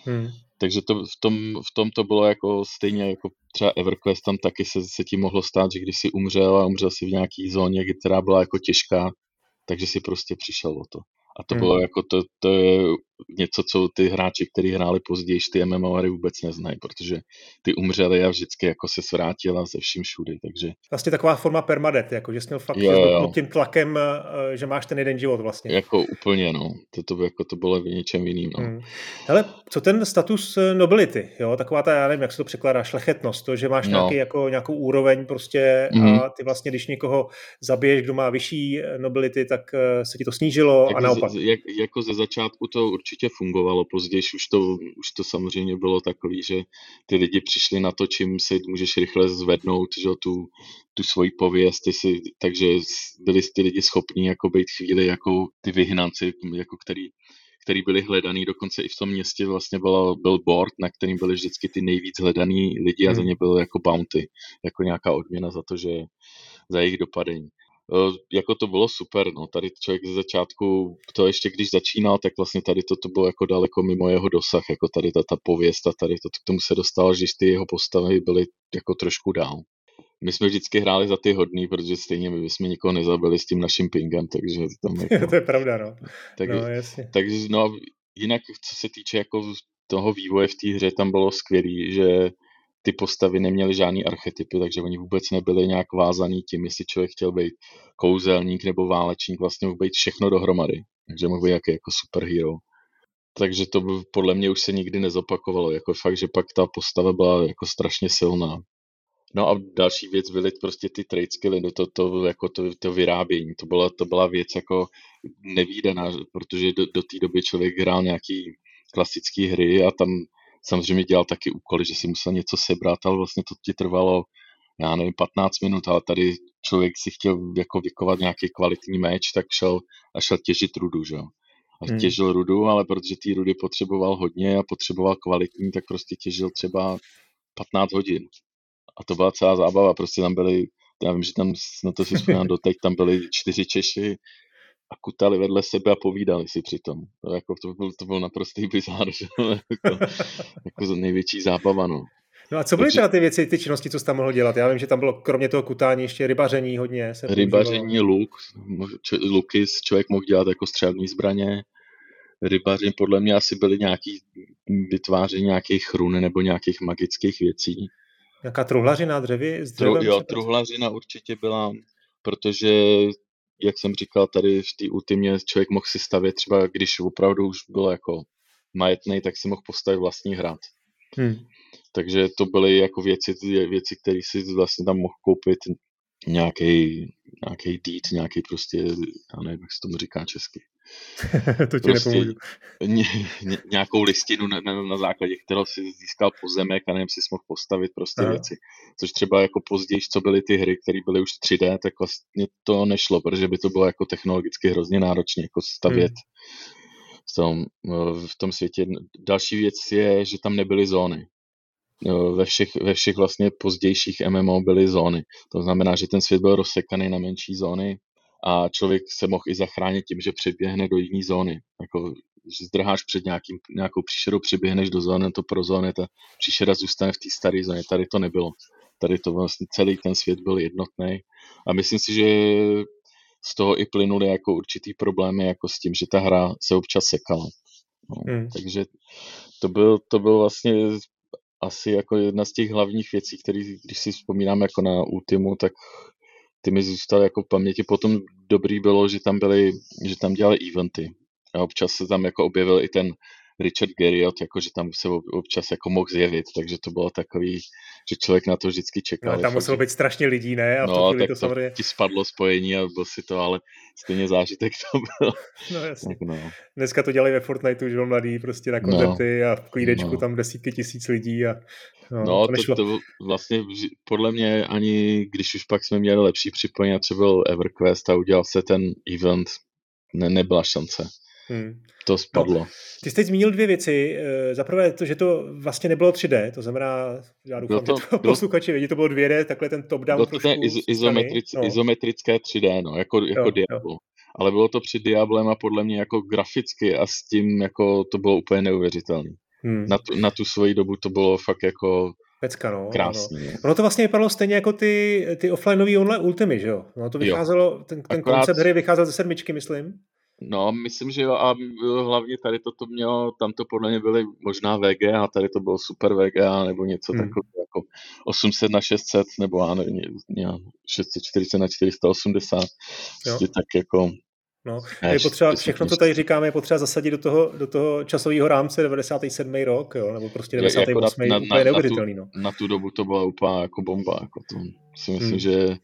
Hmm. Takže to, v, tom, v tom to bylo jako stejně jako třeba EverQuest, tam taky se, se ti mohlo stát, že když si umřel a umřel si v nějaký zóně, která byla jako těžká, takže si prostě přišel o to. A to hmm. bylo jako, to, to je něco, co ty hráči, kteří hráli později, ty MMOry vůbec neznají, protože ty umřeli a vždycky jako se svrátila ze vším všudy, takže... Vlastně taková forma permadet, jako že jsi měl fakt jo, jo. tím tlakem, eh, že máš ten jeden život vlastně. Jako úplně, no. To, to, jako to bylo v něčem jiným, no. Hmm. Hele, co ten status eh, nobility, jo? Taková ta, já nevím, jak se to překládá, šlechetnost, to, že máš no. nějaký, jako, nějakou úroveň prostě mm. a mhm. ty vlastně, když někoho zabiješ, kdo má vyšší eh, nobility, tak se ti to snížilo jako a naopak. Z, jak, jako ze začátku to určitě fungovalo. Později už to, už to samozřejmě bylo takový, že ty lidi přišli na to, čím si můžeš rychle zvednout že, tu, tu svoji pověst, ty si, takže byli ty lidi schopní jako být chvíli jako ty vyhnanci, jako který, který byli hledaný, dokonce i v tom městě vlastně byl, byl board, na kterým byly vždycky ty nejvíc hledaný lidi a za hmm. ně byl jako bounty, jako nějaká odměna za to, že za jejich dopadení. Eh, jako to bylo super, no. Tady člověk ze začátku, to ještě když začínal, tak vlastně tady to, to bylo jako daleko mimo jeho dosah, jako tady ta, ta pověst a tady to k tomu se dostalo, že ty jeho postavy byly jako trošku dál. My jsme vždycky hráli za ty hodný, protože stejně my jsme nikoho nezabili s tím naším pingem, takže tam jako... to je pravda, no. Tak, no, jasně. Takže no, jinak, co se týče jako toho vývoje v té hře, tam bylo skvělý, že ty postavy neměly žádný archetypy, takže oni vůbec nebyli nějak vázaný tím, jestli člověk chtěl být kouzelník nebo válečník, vlastně mohl být všechno dohromady. Takže mohl být jaký jako superhero. Takže to by podle mě už se nikdy nezopakovalo. Jako fakt, že pak ta postava byla jako strašně silná. No a další věc byly prostě ty trade skilly, no to, to, jako to, to vyrábění. To byla, to byla věc jako nevýdaná, protože do, do té doby člověk hrál nějaký klasické hry a tam samozřejmě dělal taky úkoly, že si musel něco sebrat, ale vlastně to ti trvalo, já nevím, 15 minut, ale tady člověk si chtěl jako vykovat nějaký kvalitní meč, tak šel a šel těžit rudu, že jo. A hmm. těžil rudu, ale protože ty rudy potřeboval hodně a potřeboval kvalitní, tak prostě těžil třeba 15 hodin. A to byla celá zábava, prostě tam byly, já vím, že tam, na to si vzpomínám doteď, tam byly čtyři Češi, a kutali vedle sebe a povídali si přitom. To, jako, to, byl, to byl naprostý bizár, že? jako, jako největší zábava. No. No a co byly třeba ty věci, ty činnosti, co jsi tam mohl dělat? Já vím, že tam bylo kromě toho kutání ještě rybaření hodně. Se rybaření, luk, č, luky člověk mohl dělat jako střelní zbraně. Rybaři podle mě asi byly nějaký vytváření nějakých run nebo nějakých magických věcí. Nějaká truhlařina dřevy? S dřevem Tru, jo, truhlařina určitě byla, protože jak jsem říkal, tady v té ultimě člověk mohl si stavět třeba, když opravdu už bylo jako majetný, tak si mohl postavit vlastní hrad. Hmm. Takže to byly jako věci, věci které si vlastně tam mohl koupit nějaký, nějaký deed, nějaký prostě, já nevím, jak se tomu říká česky. to ti prostě ně, ně, nějakou listinu, na, na, na základě kterého si získal pozemek a nevím, si mohl postavit prostě Aha. věci. Což třeba jako později, co byly ty hry, které byly už 3D, tak vlastně to nešlo, protože by to bylo jako technologicky hrozně náročné, jako stavět hmm. v, tom, v tom světě. Další věc je, že tam nebyly zóny ve všech, ve všech vlastně pozdějších MMO byly zóny. To znamená, že ten svět byl rozsekaný na menší zóny a člověk se mohl i zachránit tím, že přeběhne do jiné zóny. Jako, že zdrháš před nějakým, nějakou příšerou, přeběhneš do zóny, to pro zóny, ta příšera zůstane v té staré zóně. Tady to nebylo. Tady to vlastně celý ten svět byl jednotný. A myslím si, že z toho i plynuly jako určitý problémy jako s tím, že ta hra se občas sekala. No, hmm. Takže to byl, to byl vlastně asi jako jedna z těch hlavních věcí, které, když si vzpomínám jako na Ultimu, tak ty mi zůstaly jako v paměti. Potom dobrý bylo, že tam byly, že tam dělali eventy. A občas se tam jako objevil i ten Richard Garriott, jako že tam se občas jako mohl zjevit, takže to bylo takový, že člověk na to vždycky čekal. No, tam muselo být strašně lidí, ne? A no, tak to, samozřejmě... ti spadlo spojení a byl si to, ale stejně zážitek to byl. No jasně. Tak, no. Dneska to dělají ve Fortniteu, že mladý, prostě na koncerty no. a v klídečku no. tam desítky tisíc lidí a No, no to, to, to, vlastně podle mě ani když už pak jsme měli lepší připojení, a třeba byl EverQuest a udělal se ten event, ne, nebyla šance. Hmm. To spadlo. No, ty jsi teď zmínil dvě věci. Eh, za prvé to, že to vlastně nebylo 3D, to znamená, já doufám, to, že to posluchači vědí, to bylo 2D, takhle ten top-down ten iz, izometric, no. izometrické 3D, no, jako, jako jo, Diablo. Jo. Ale bylo to před Diablem a podle mě jako graficky a s tím jako to bylo úplně neuvěřitelné. Hmm. Na, tu, na tu svoji dobu to bylo fakt jako Pecka, no. Krásný. No. Ono to vlastně vypadalo stejně jako ty, ty offlineové online ultimy, že jo? No to vycházelo, jo. ten, ten Akorát... koncept hry vycházel ze sedmičky, myslím. No, myslím, že jo, a hlavně tady toto mělo, tam to podle mě byly možná VGA, tady to bylo super VGA, nebo něco hmm. takového jako 800 na 600, nebo já nevím, 640 na 480, prostě tak jako No, je potřeba, všechno, co tady říkáme, je potřeba zasadit do toho, do toho časového rámce 97. rok, jo, nebo prostě 98. Jako na, na, na, neuvěřitelný, no. Na tu dobu to byla úplně jako bomba, jako to si myslím, hmm. že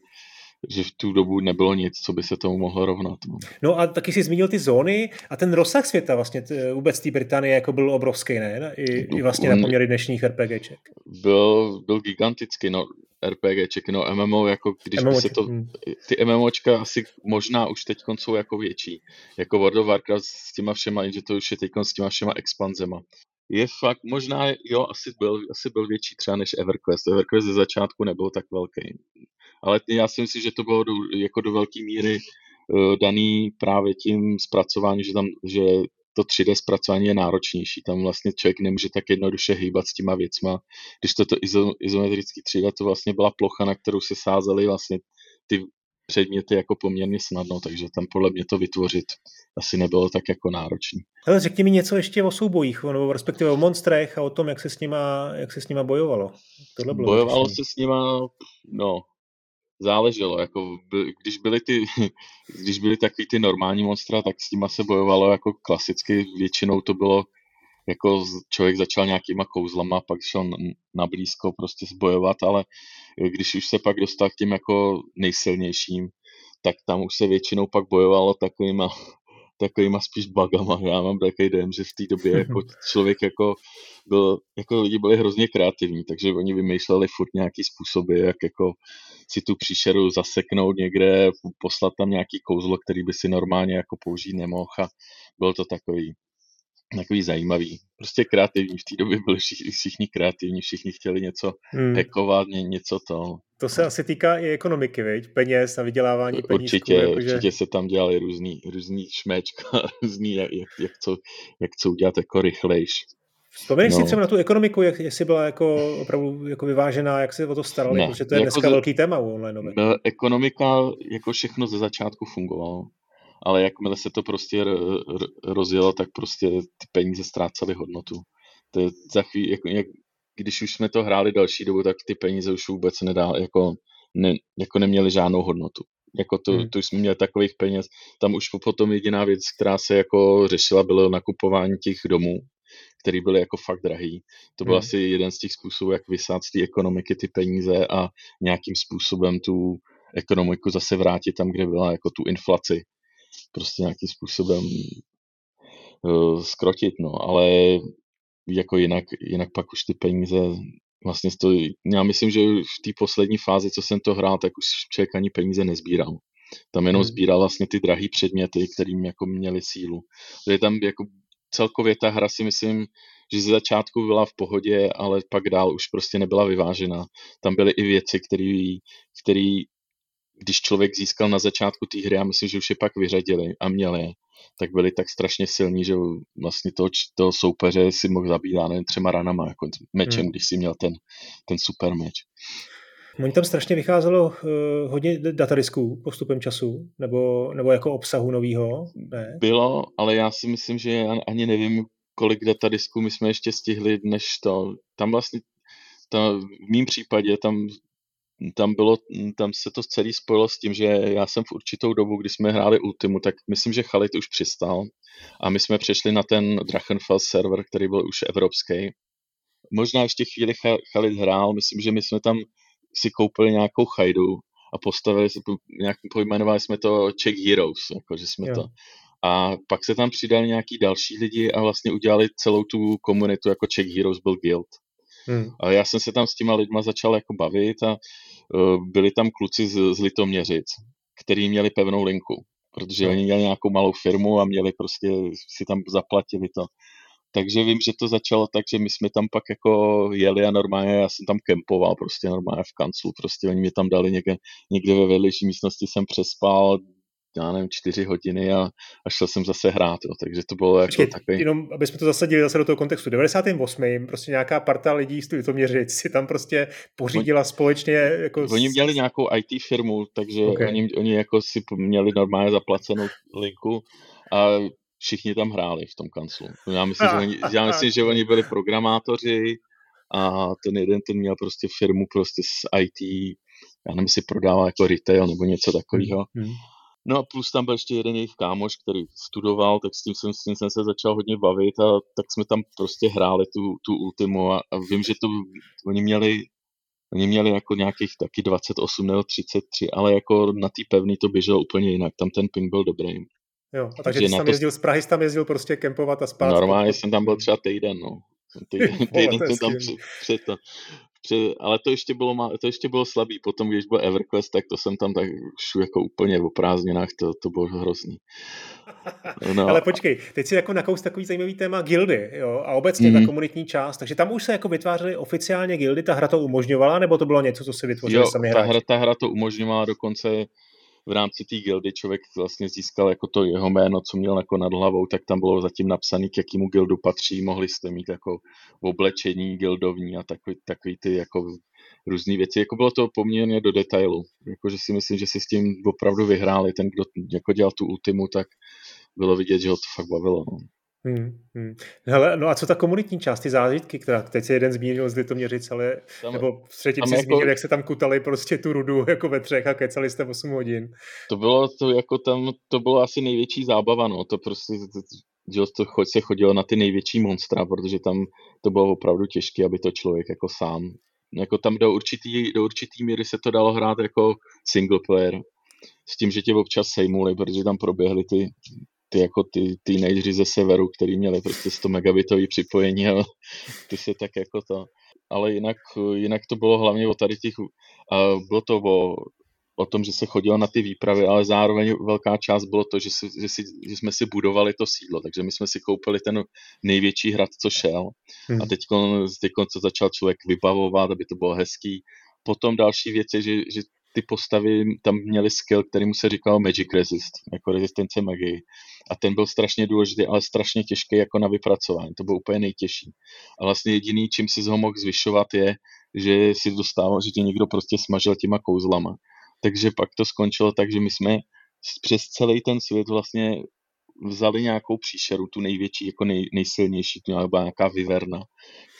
že v tu dobu nebylo nic, co by se tomu mohlo rovnat. No, no a taky si zmínil ty zóny a ten rozsah světa vlastně t, vůbec té Británie jako byl obrovský, ne? I, i vlastně na poměry dnešních RPGček. Byl, byl gigantický, no RPGček, no MMO, jako když MMO, by se to, hmm. ty MMOčka asi možná už teď jsou jako větší, jako World of Warcraft s těma všema, že to už je teď s těma všema expanzema. Je fakt, možná, jo, asi byl, asi byl větší třeba než EverQuest. EverQuest ze začátku nebyl tak velký ale já si myslím, že to bylo do, jako do velké míry uh, daný právě tím zpracováním, že tam, že to 3D zpracování je náročnější. Tam vlastně člověk nemůže tak jednoduše hýbat s těma věcma. Když to, to izo, izometrický 3D, to vlastně byla plocha, na kterou se sázely vlastně ty předměty jako poměrně snadno, takže tam podle mě to vytvořit asi nebylo tak jako náročné. Ale řekni mi něco ještě o soubojích, nebo respektive o monstrech a o tom, jak se s nima, jak se s nima bojovalo. Tohle bylo Bojovalo se s nima, no, záleželo, jako když byly ty, když byly takový ty normální monstra, tak s nima se bojovalo jako klasicky, většinou to bylo jako člověk začal nějakýma kouzlama, pak šel na blízko prostě zbojovat, ale když už se pak dostal k těm jako nejsilnějším, tak tam už se většinou pak bojovalo takovýma takovýma spíš bagama. Já mám takový dojem, že v té době jako člověk jako byl, jako lidi byli hrozně kreativní, takže oni vymýšleli furt nějaký způsoby, jak jako si tu příšeru zaseknout někde, poslat tam nějaký kouzlo, který by si normálně jako použít nemohl a byl to takový takový zajímavý. Prostě kreativní. V té době byli všichni, všichni kreativní, všichni chtěli něco hmm. hackovat, něco to. To se asi týká i ekonomiky, viď? Peněz a vydělávání peněz. Určitě, jakože... určitě se tam dělali různý, různý šmečka, různý, jak, jak, co, jak co udělat jako rychlejš. Vzpomeneš no. si třeba na tu ekonomiku, jak, jestli byla jako opravdu jako vyvážená, jak se o to starali, ne, protože to je jako dneska ze, velký téma u online. Ekonomika jako všechno ze začátku fungovalo ale jakmile se to prostě rozjelo, tak prostě ty peníze ztrácely hodnotu. To je za chvíli, jako, jak, když už jsme to hráli další dobu, tak ty peníze už vůbec nedá, jako, ne, jako neměly žádnou hodnotu. Jako to, hmm. to jsme měli takových peněz. Tam už potom jediná věc, která se jako řešila, bylo nakupování těch domů, který byly jako fakt drahý. To byl hmm. asi jeden z těch způsobů, jak vysát z té ekonomiky ty peníze a nějakým způsobem tu ekonomiku zase vrátit tam, kde byla, jako tu inflaci. Prostě nějakým způsobem uh, skrotit, no. Ale jako jinak, jinak pak už ty peníze vlastně stojí. Já myslím, že v té poslední fázi, co jsem to hrál, tak už člověk ani peníze nezbíral. Tam jenom hmm. sbíral vlastně ty drahé předměty, kterým jako měli sílu. Takže tam jako celkově ta hra si myslím, že ze začátku byla v pohodě, ale pak dál už prostě nebyla vyvážená. Tam byly i věci, které když člověk získal na začátku té hry, já myslím, že už je pak vyřadili a měli, tak byli tak strašně silní, že vlastně toho, toho soupeře si mohl zabít, nevím, třema ranama, jako mečem, hmm. když si měl ten, ten super meč. Oni tam strašně vycházelo uh, hodně datadisků postupem času, nebo, nebo jako obsahu novýho? Ne? Bylo, ale já si myslím, že ani nevím, kolik datadisků my jsme ještě stihli, než to. Tam vlastně, ta, v mém případě tam tam, bylo, tam se to celý spojilo s tím, že já jsem v určitou dobu, kdy jsme hráli Ultimu, tak myslím, že Chalit už přistal a my jsme přešli na ten Drachenfels server, který byl už evropský. Možná ještě chvíli Chalit hrál, myslím, že my jsme tam si koupili nějakou chajdu a postavili, nějak pojmenovali jsme to Czech Heroes, jako že jsme jo. to. A pak se tam přidali nějaký další lidi a vlastně udělali celou tu komunitu, jako Czech Heroes byl guild. Hmm. A já jsem se tam s těma lidma začal jako bavit a uh, byli tam kluci z, z Litoměřic, který měli pevnou linku, protože oni měli nějakou malou firmu a měli prostě, si tam zaplatili to. Takže vím, že to začalo tak, že my jsme tam pak jako jeli a normálně já jsem tam kempoval prostě normálně v kanclu, prostě oni mě tam dali někde, někde ve vedlejší místnosti jsem přespal, já nevím, čtyři hodiny a, a šel jsem zase hrát, jo. takže to bylo jako Počkej, takový... Jenom, aby jsme to zasadili zase do toho kontextu. 98. prostě nějaká parta lidí z to měřit si tam prostě pořídila oni, společně jako... Oni měli nějakou IT firmu, takže okay. oni, oni jako si měli normálně zaplacenou linku a všichni tam hráli v tom kanclu. Já myslím, že oni, já myslím, že oni byli programátoři a ten jeden ten měl prostě firmu prostě s IT, já nevím, jestli prodával jako retail nebo něco takového. Hmm. No a plus tam byl ještě jeden jejich kámoš, který studoval, tak s tím jsem, s tím jsem se začal hodně bavit a tak jsme tam prostě hráli tu, tu Ultimu a, a vím, že to oni měli Oni měli jako nějakých taky 28 nebo 33, ale jako na té pevný to běželo úplně jinak. Tam ten ping byl dobrý. Jo, a takže, takže ty tam to... jezdil z Prahy, tam jezdil prostě kempovat a spát. Normálně jsem tam byl třeba týden, no. Týden, týden jsem tam před, před, to, před, ale to ještě, bylo, to ještě bylo slabý. Potom, když byl EverQuest, tak to jsem tam tak už jako úplně v prázdninách, to, to bylo hrozný. No. ale počkej, teď si jako nakous takový zajímavý téma gildy jo, a obecně mm. ta mhm. komunitní část, takže tam už se jako vytvářely oficiálně gildy, ta hra to umožňovala, nebo to bylo něco, co si vytvořili jo, sami ta hra, ta hra to umožňovala dokonce v rámci té gildy člověk vlastně získal jako to jeho jméno, co měl jako nad hlavou, tak tam bylo zatím napsané, k jakému gildu patří, mohli jste mít jako oblečení gildovní a takový, takový ty jako různé věci. Jako bylo to poměrně do detailu. Jako, že si myslím, že si s tím opravdu vyhráli. Ten, kdo jako dělal tu ultimu, tak bylo vidět, že ho to fakt bavilo. No. Hmm, hmm. Hele, no a co ta komunitní část, ty zážitky, která teď se jeden zmínil z Litoměřic, ale tam, nebo třetí si jako, zmínil, jak se tam kutali prostě tu rudu jako ve třech a kecali jste 8 hodin. To bylo to jako tam, to bylo asi největší zábava, no, to prostě, že to se chodilo na ty největší monstra, protože tam to bylo opravdu těžké, aby to člověk jako sám, jako tam do určitý, do určitý míry se to dalo hrát jako single player, s tím, že tě občas sejmuli, protože tam proběhly ty ty jako ty teenageři ze severu, který měli prostě 100 megabitový připojení a ty se tak jako to, ale jinak, jinak to bylo hlavně o tady těch, bylo to o, o tom, že se chodilo na ty výpravy, ale zároveň velká část bylo to, že, si, že, si, že jsme si budovali to sídlo, takže my jsme si koupili ten největší hrad, co šel hmm. a teď, teď co začal člověk vybavovat, aby to bylo hezký. Potom další věc je, že, že ty postavy tam měly skill, kterýmu se říkalo Magic Resist, jako rezistence magii. A ten byl strašně důležitý, ale strašně těžký jako na vypracování. To bylo úplně nejtěžší. A vlastně jediný, čím si ho mohl zvyšovat, je, že si dostával, že tě někdo prostě smažil těma kouzlama. Takže pak to skončilo tak, že my jsme přes celý ten svět vlastně vzali nějakou příšeru, tu největší, jako nej, nejsilnější, tu nějaká vyverna,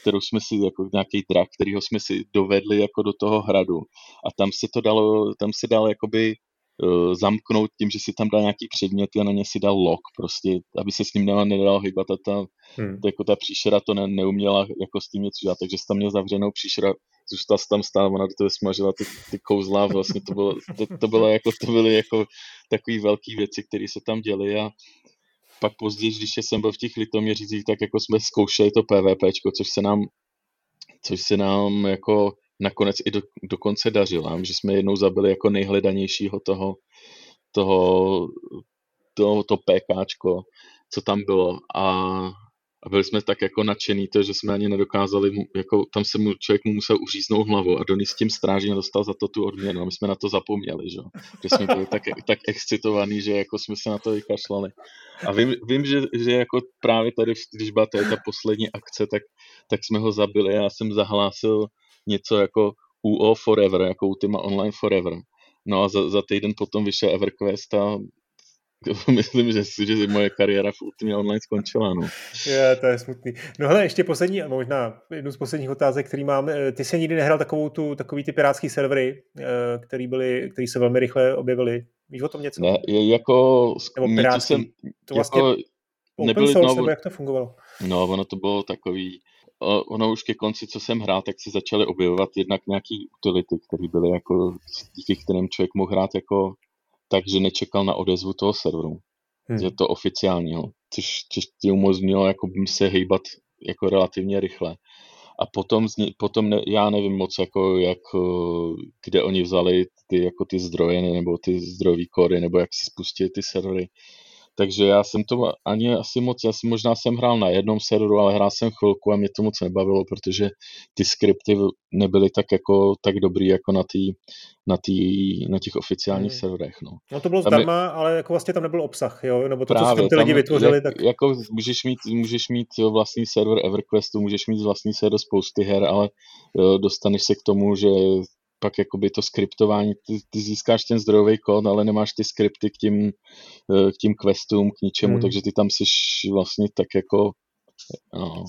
kterou jsme si, jako nějaký drak, kterýho jsme si dovedli jako do toho hradu a tam se to dalo, tam se dalo jakoby uh, zamknout tím, že si tam dal nějaký předměty a na ně si dal lock, prostě, aby se s ním nedal, nedal hýbat a ta, hmm. to, jako ta příšera to ne, neuměla jako s tím něco dělat, takže jsi tam měl zavřenou příšera, zůstal tam stál, ona do toho smažila ty, ty kouzla, vlastně to bylo, to, to bylo jako, to byly jako takové velké věci, které se tam děly a pak později, když jsem byl v těch litoměřicích, tak jako jsme zkoušeli to PVPčko, což se nám, což se nám jako nakonec i do, dokonce dařilo, že jsme jednou zabili jako nejhledanějšího toho, toho, toho to PKčko, co tam bylo. A a byli jsme tak jako nadšený, to, že jsme ani nedokázali, jako tam se mu člověk mu musel uříznout hlavu a Donis tím strážně dostal za to tu odměnu a my jsme na to zapomněli, že, že jsme byli tak, tak excitovaní, že jako jsme se na to vykašlali. A vím, vím že, že jako právě tady, když byla tady ta poslední akce, tak, tak jsme ho zabili, já jsem zahlásil něco jako UO Forever, jako Ultima Online Forever. No a za, za týden potom vyšel EverQuest a myslím, že, že moje kariéra v Ultimate Online skončila. No. Je, to je smutný. No hele, ještě poslední, možná jednu z posledních otázek, který mám. Eh, ty jsi nikdy nehrál takovou tu, takový ty pirátský servery, eh, který, byly, který se velmi rychle objevily. Víš o tom něco? Ne, jako... Nebo pirátský. Jsem, to vlastně jako, open source, znovu, nebo jak to fungovalo? No, ono to bylo takový, ono už ke konci, co jsem hrál, tak se začaly objevovat jednak nějaký utility, které byly jako, díky kterým člověk mohl hrát jako takže nečekal na odezvu toho serveru. Hmm. Je to oficiálního, což, což ti umožnilo jako se hýbat jako relativně rychle. A potom, potom ne, já nevím moc, jako jak, kde oni vzali ty, jako ty zdroje, nebo ty zdrojové kódy, nebo jak si spustili ty servery takže já jsem to ani asi moc, já jsem, možná jsem hrál na jednom serveru, ale hrál jsem chvilku a mě to moc nebavilo, protože ty skripty nebyly tak jako tak dobrý jako na, tý, na, tý, na těch oficiálních hmm. serverech. No. no to bylo zdarma, je, ale jako vlastně tam nebyl obsah, jo? nebo to, právě, co ty lidi vytvořili. Jak, tak... Jako můžeš mít, můžeš mít jo, vlastní server EverQuestu, můžeš mít vlastní server spousty her, ale jo, dostaneš se k tomu, že pak jakoby to skriptování, ty, ty získáš ten zdrojový kód, ale nemáš ty skripty k tím, eh, k tím questům, k ničemu, hmm. takže ty tam jsi vlastně tak jako No,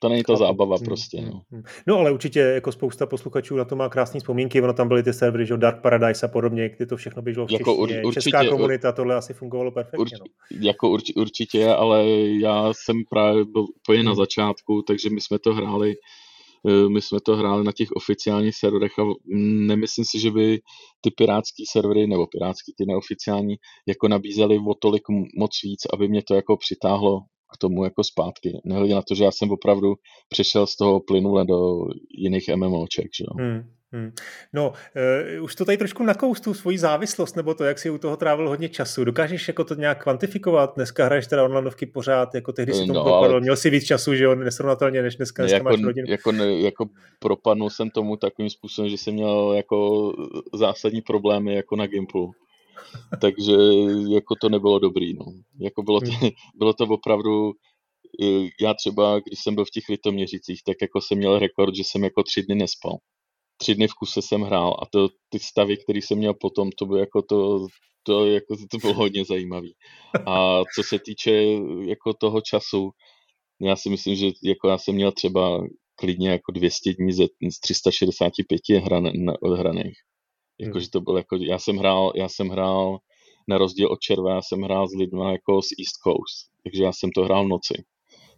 to není ta zábava hmm, prostě. No. Hmm. no ale určitě jako spousta posluchačů na to má krásné vzpomínky, ono tam byly ty servery, že Dark Paradise a podobně, kdy to všechno běželo v jako ur, určitě, Česká komunita, tohle asi fungovalo perfektně. Urč, no. Jako urč, určitě, ale já jsem právě byl úplně na začátku, takže my jsme to hráli my jsme to hráli na těch oficiálních serverech a nemyslím si, že by ty pirátský servery nebo pirátský ty neoficiální jako nabízely o tolik moc víc, aby mě to jako přitáhlo k tomu jako zpátky. Nehledě na to, že já jsem opravdu přešel z toho plynule do jiných MMOček. Že? Hmm. Hmm. No, uh, už to tady trošku nakous tu svoji závislost, nebo to, jak si u toho trávil hodně času. Dokážeš jako to nějak kvantifikovat? Dneska hraješ teda onlineovky pořád, jako tehdy si tomu no, propadl. Ale... Měl si víc času, že jo, nesrovnatelně, než dneska, dneska jako, máš rodinu. Jako, ne, jako propadnul jsem tomu takovým způsobem, že jsem měl jako zásadní problémy jako na Gimplu. Takže jako to nebylo dobrý, no. Jako bylo to, hmm. bylo to opravdu já třeba, když jsem byl v těch litoměřicích, tak jako jsem měl rekord, že jsem jako tři dny nespal tři dny v kuse jsem hrál a to, ty stavy, které jsem měl potom, to bylo jako to, to, jako, to bylo hodně zajímavý. A co se týče jako toho času, já si myslím, že jako já jsem měl třeba klidně jako 200 dní ze, z 365 hran, odhraných. Jakože hmm. to bylo jako, já jsem hrál, já jsem hrál na rozdíl od červa, já jsem hrál s lidmi jako z East Coast, takže já jsem to hrál v noci.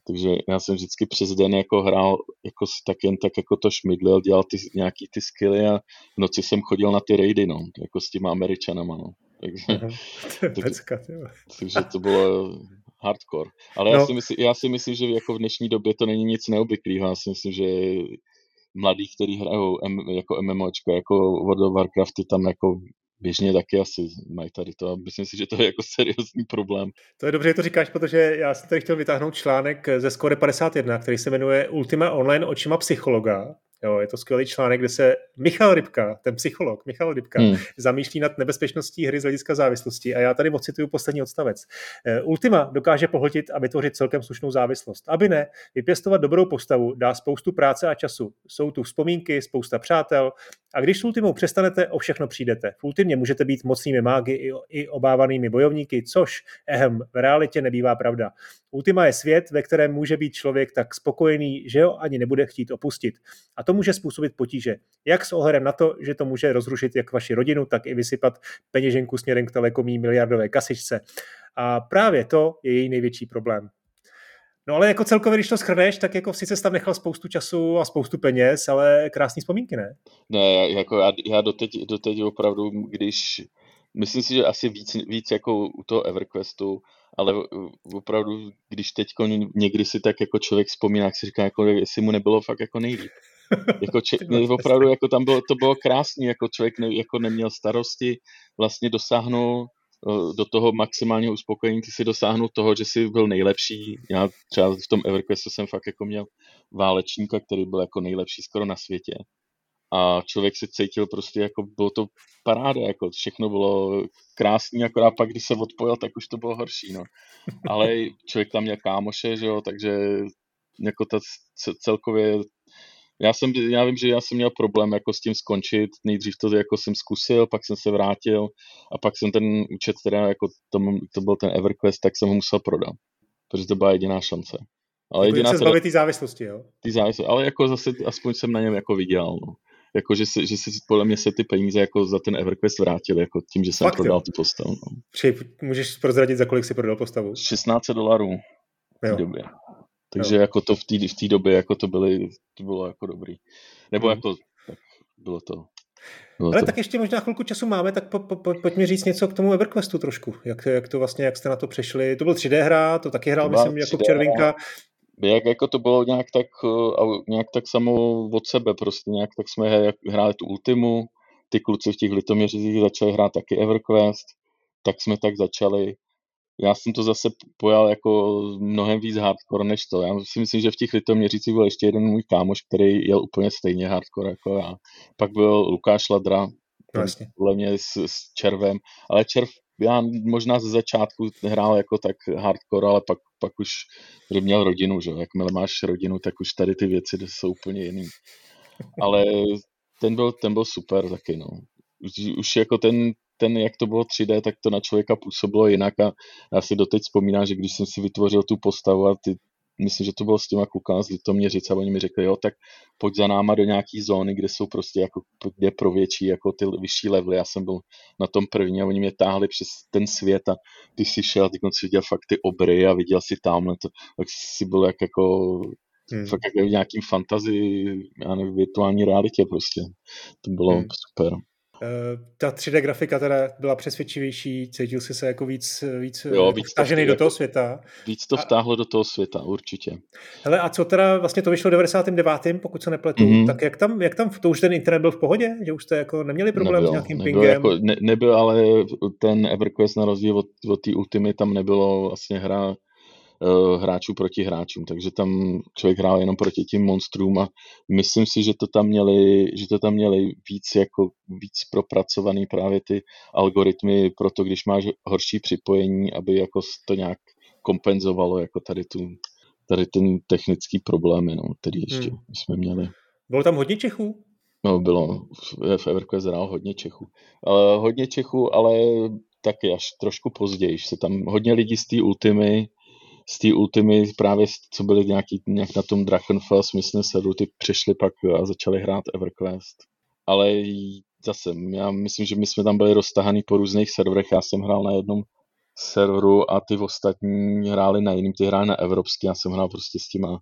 Takže já jsem vždycky přes den jako hrál, jako tak jen tak jako to šmydlil, dělal ty, nějaký ty skilly a v noci jsem chodil na ty raidy, no, jako s těma američanama, no. Takže, takže, takže to bylo hardcore. Ale no. já, si myslím, já si myslím, že jako v dnešní době to není nic neobvyklého. Já si myslím, že mladí, kteří hrajou M, jako MMOčko, jako World of Warcraft, tam jako běžně taky asi mají tady to a myslím si, že to je jako seriózní problém. To je dobře, že to říkáš, protože já jsem tady chtěl vytáhnout článek ze Score 51, který se jmenuje Ultima Online očima psychologa Jo, je to skvělý článek, kde se Michal Rybka, ten psycholog Michal Rybka, hmm. zamýšlí nad nebezpečností hry z hlediska závislosti. A já tady ocituju poslední odstavec. Eh, Ultima dokáže pohltit a vytvořit celkem slušnou závislost. Aby ne, vypěstovat dobrou postavu dá spoustu práce a času. Jsou tu vzpomínky, spousta přátel, A když s Ultimou přestanete, o všechno přijdete. V Ultimě můžete být mocnými mágy i, i obávanými bojovníky, což ehem, v realitě nebývá pravda. Ultima je svět, ve kterém může být člověk tak spokojený, že ho ani nebude chtít opustit. A to může způsobit potíže. Jak s ohledem na to, že to může rozrušit jak vaši rodinu, tak i vysypat peněženku směrem k telekomí miliardové kasičce. A právě to je její největší problém. No ale jako celkově, když to schrneš, tak jako sice tam nechal spoustu času a spoustu peněz, ale krásný vzpomínky, ne? Ne, jako já, já doteď, doteď opravdu, když, myslím si, že asi víc, víc jako u toho EverQuestu, ale opravdu, když teď někdy si tak jako člověk vzpomíná, jak si říká, jako, jestli mu nebylo fakt jako nejlíp. Jako če, opravdu jako tam bylo, to bylo krásný, jako člověk ne, jako neměl starosti, vlastně dosáhnul do toho maximálního uspokojení ty si dosáhnu toho, že jsi byl nejlepší. Já třeba v tom EverQuestu jsem fakt jako měl válečníka, který byl jako nejlepší skoro na světě. A člověk si cítil prostě jako, bylo to paráda, jako všechno bylo krásný, akorát pak, když se odpojil, tak už to bylo horší, no. Ale člověk tam měl kámoše, že jo, takže jako ta celkově já, jsem, já vím, že já jsem měl problém jako s tím skončit, nejdřív to jako jsem zkusil, pak jsem se vrátil a pak jsem ten účet, teda jako to, to byl ten EverQuest, tak jsem ho musel prodat, protože to byla jediná šance. Ale jako jediná se zbavit té závislosti, jo? Ty závislosti, ale jako zase aspoň jsem na něm jako viděl, no. Jako, že, si, že si podle mě se ty peníze jako za ten EverQuest vrátily, jako tím, že jsem Fakt, prodal jo. tu postavu. No. Při, můžeš prozradit, za kolik si prodal postavu? 16 dolarů v době. Takže jo. jako to v té v době jako to, byly, to bylo jako dobrý. Nebo hmm. jako tak bylo to. Bylo Ale to. tak ještě možná chvilku času máme, tak po, po, po, pojďme říct něco k tomu EverQuestu trošku. Jak, jak to vlastně, jak jste na to přešli. To byl 3D hra, to taky hrál, myslím, jako Červinka. Jak jako to bylo nějak tak, eh, nějak tak samo od sebe, prostě nějak tak jsme hráli tu Ultimu, ty kluci v těch litoměřích začali hrát taky EverQuest, tak jsme tak začali já jsem to zase pojal jako mnohem víc hardcore než to. Já si myslím, že v těch litoměřících byl ještě jeden můj kámoš, který jel úplně stejně hardcore jako já. Pak byl Lukáš Ladra, vlastně. podle mě s, s Červem, ale Červ já možná ze začátku hrál jako tak hardcore, ale pak, pak už měl rodinu, že jakmile máš rodinu, tak už tady ty věci jsou úplně jiný. Ale ten byl, ten byl super taky, no. Už, už jako ten, ten, jak to bylo 3D, tak to na člověka působilo jinak a já si doteď vzpomínám, že když jsem si vytvořil tu postavu a ty, myslím, že to bylo s těma klukama z Litoměřic a oni mi řekli, jo, tak pojď za náma do nějaký zóny, kde jsou prostě jako, kde pro větší, jako ty vyšší levely. Já jsem byl na tom první a oni mě táhli přes ten svět a ty si šel, ty si viděl fakt ty obry a viděl si tamhle, to, tak si byl jak jako hmm. fakt jako v nějakým fantazii, já nevím, virtuální realitě prostě. To bylo hmm. super. Eh, ta 3D grafika teda byla přesvědčivější, cítil jsi se jako víc, víc, jo, víc vtažený do toho jako světa. Víc to vtáhlo a, do toho světa, určitě. Hele, a co teda, vlastně to vyšlo v 99. pokud se nepletu, mm-hmm. tak jak tam, jak tam, to už ten internet byl v pohodě? Že už jste jako neměli problém nebyl, s nějakým nebyl, pingem? Jako, ne, nebyl, ale ten EverQuest na rozdíl od, od té Ultimate tam nebylo vlastně hra hráčů proti hráčům, takže tam člověk hrál jenom proti tím monstrům a myslím si, že to tam měli, že to tam měli víc jako víc propracovaný právě ty algoritmy pro to, když máš horší připojení, aby jako to nějak kompenzovalo jako tady tu tady ten technický problémy, no, který ještě hmm. jsme měli. Bylo tam hodně Čechů? No, bylo. V EverQuest hrál hodně Čechů. Ale hodně Čechů, ale taky až trošku později. Se tam hodně lidí z té Ultimy z té Ultimy právě, co byli nějaký, nějak na tom Drachenfels, myslím, se ty přišli pak a začali hrát EverQuest. Ale zase, já myslím, že my jsme tam byli roztahaný po různých serverech, já jsem hrál na jednom serveru a ty ostatní hráli na jiným, ty hráli na evropský, já jsem hrál prostě s těma,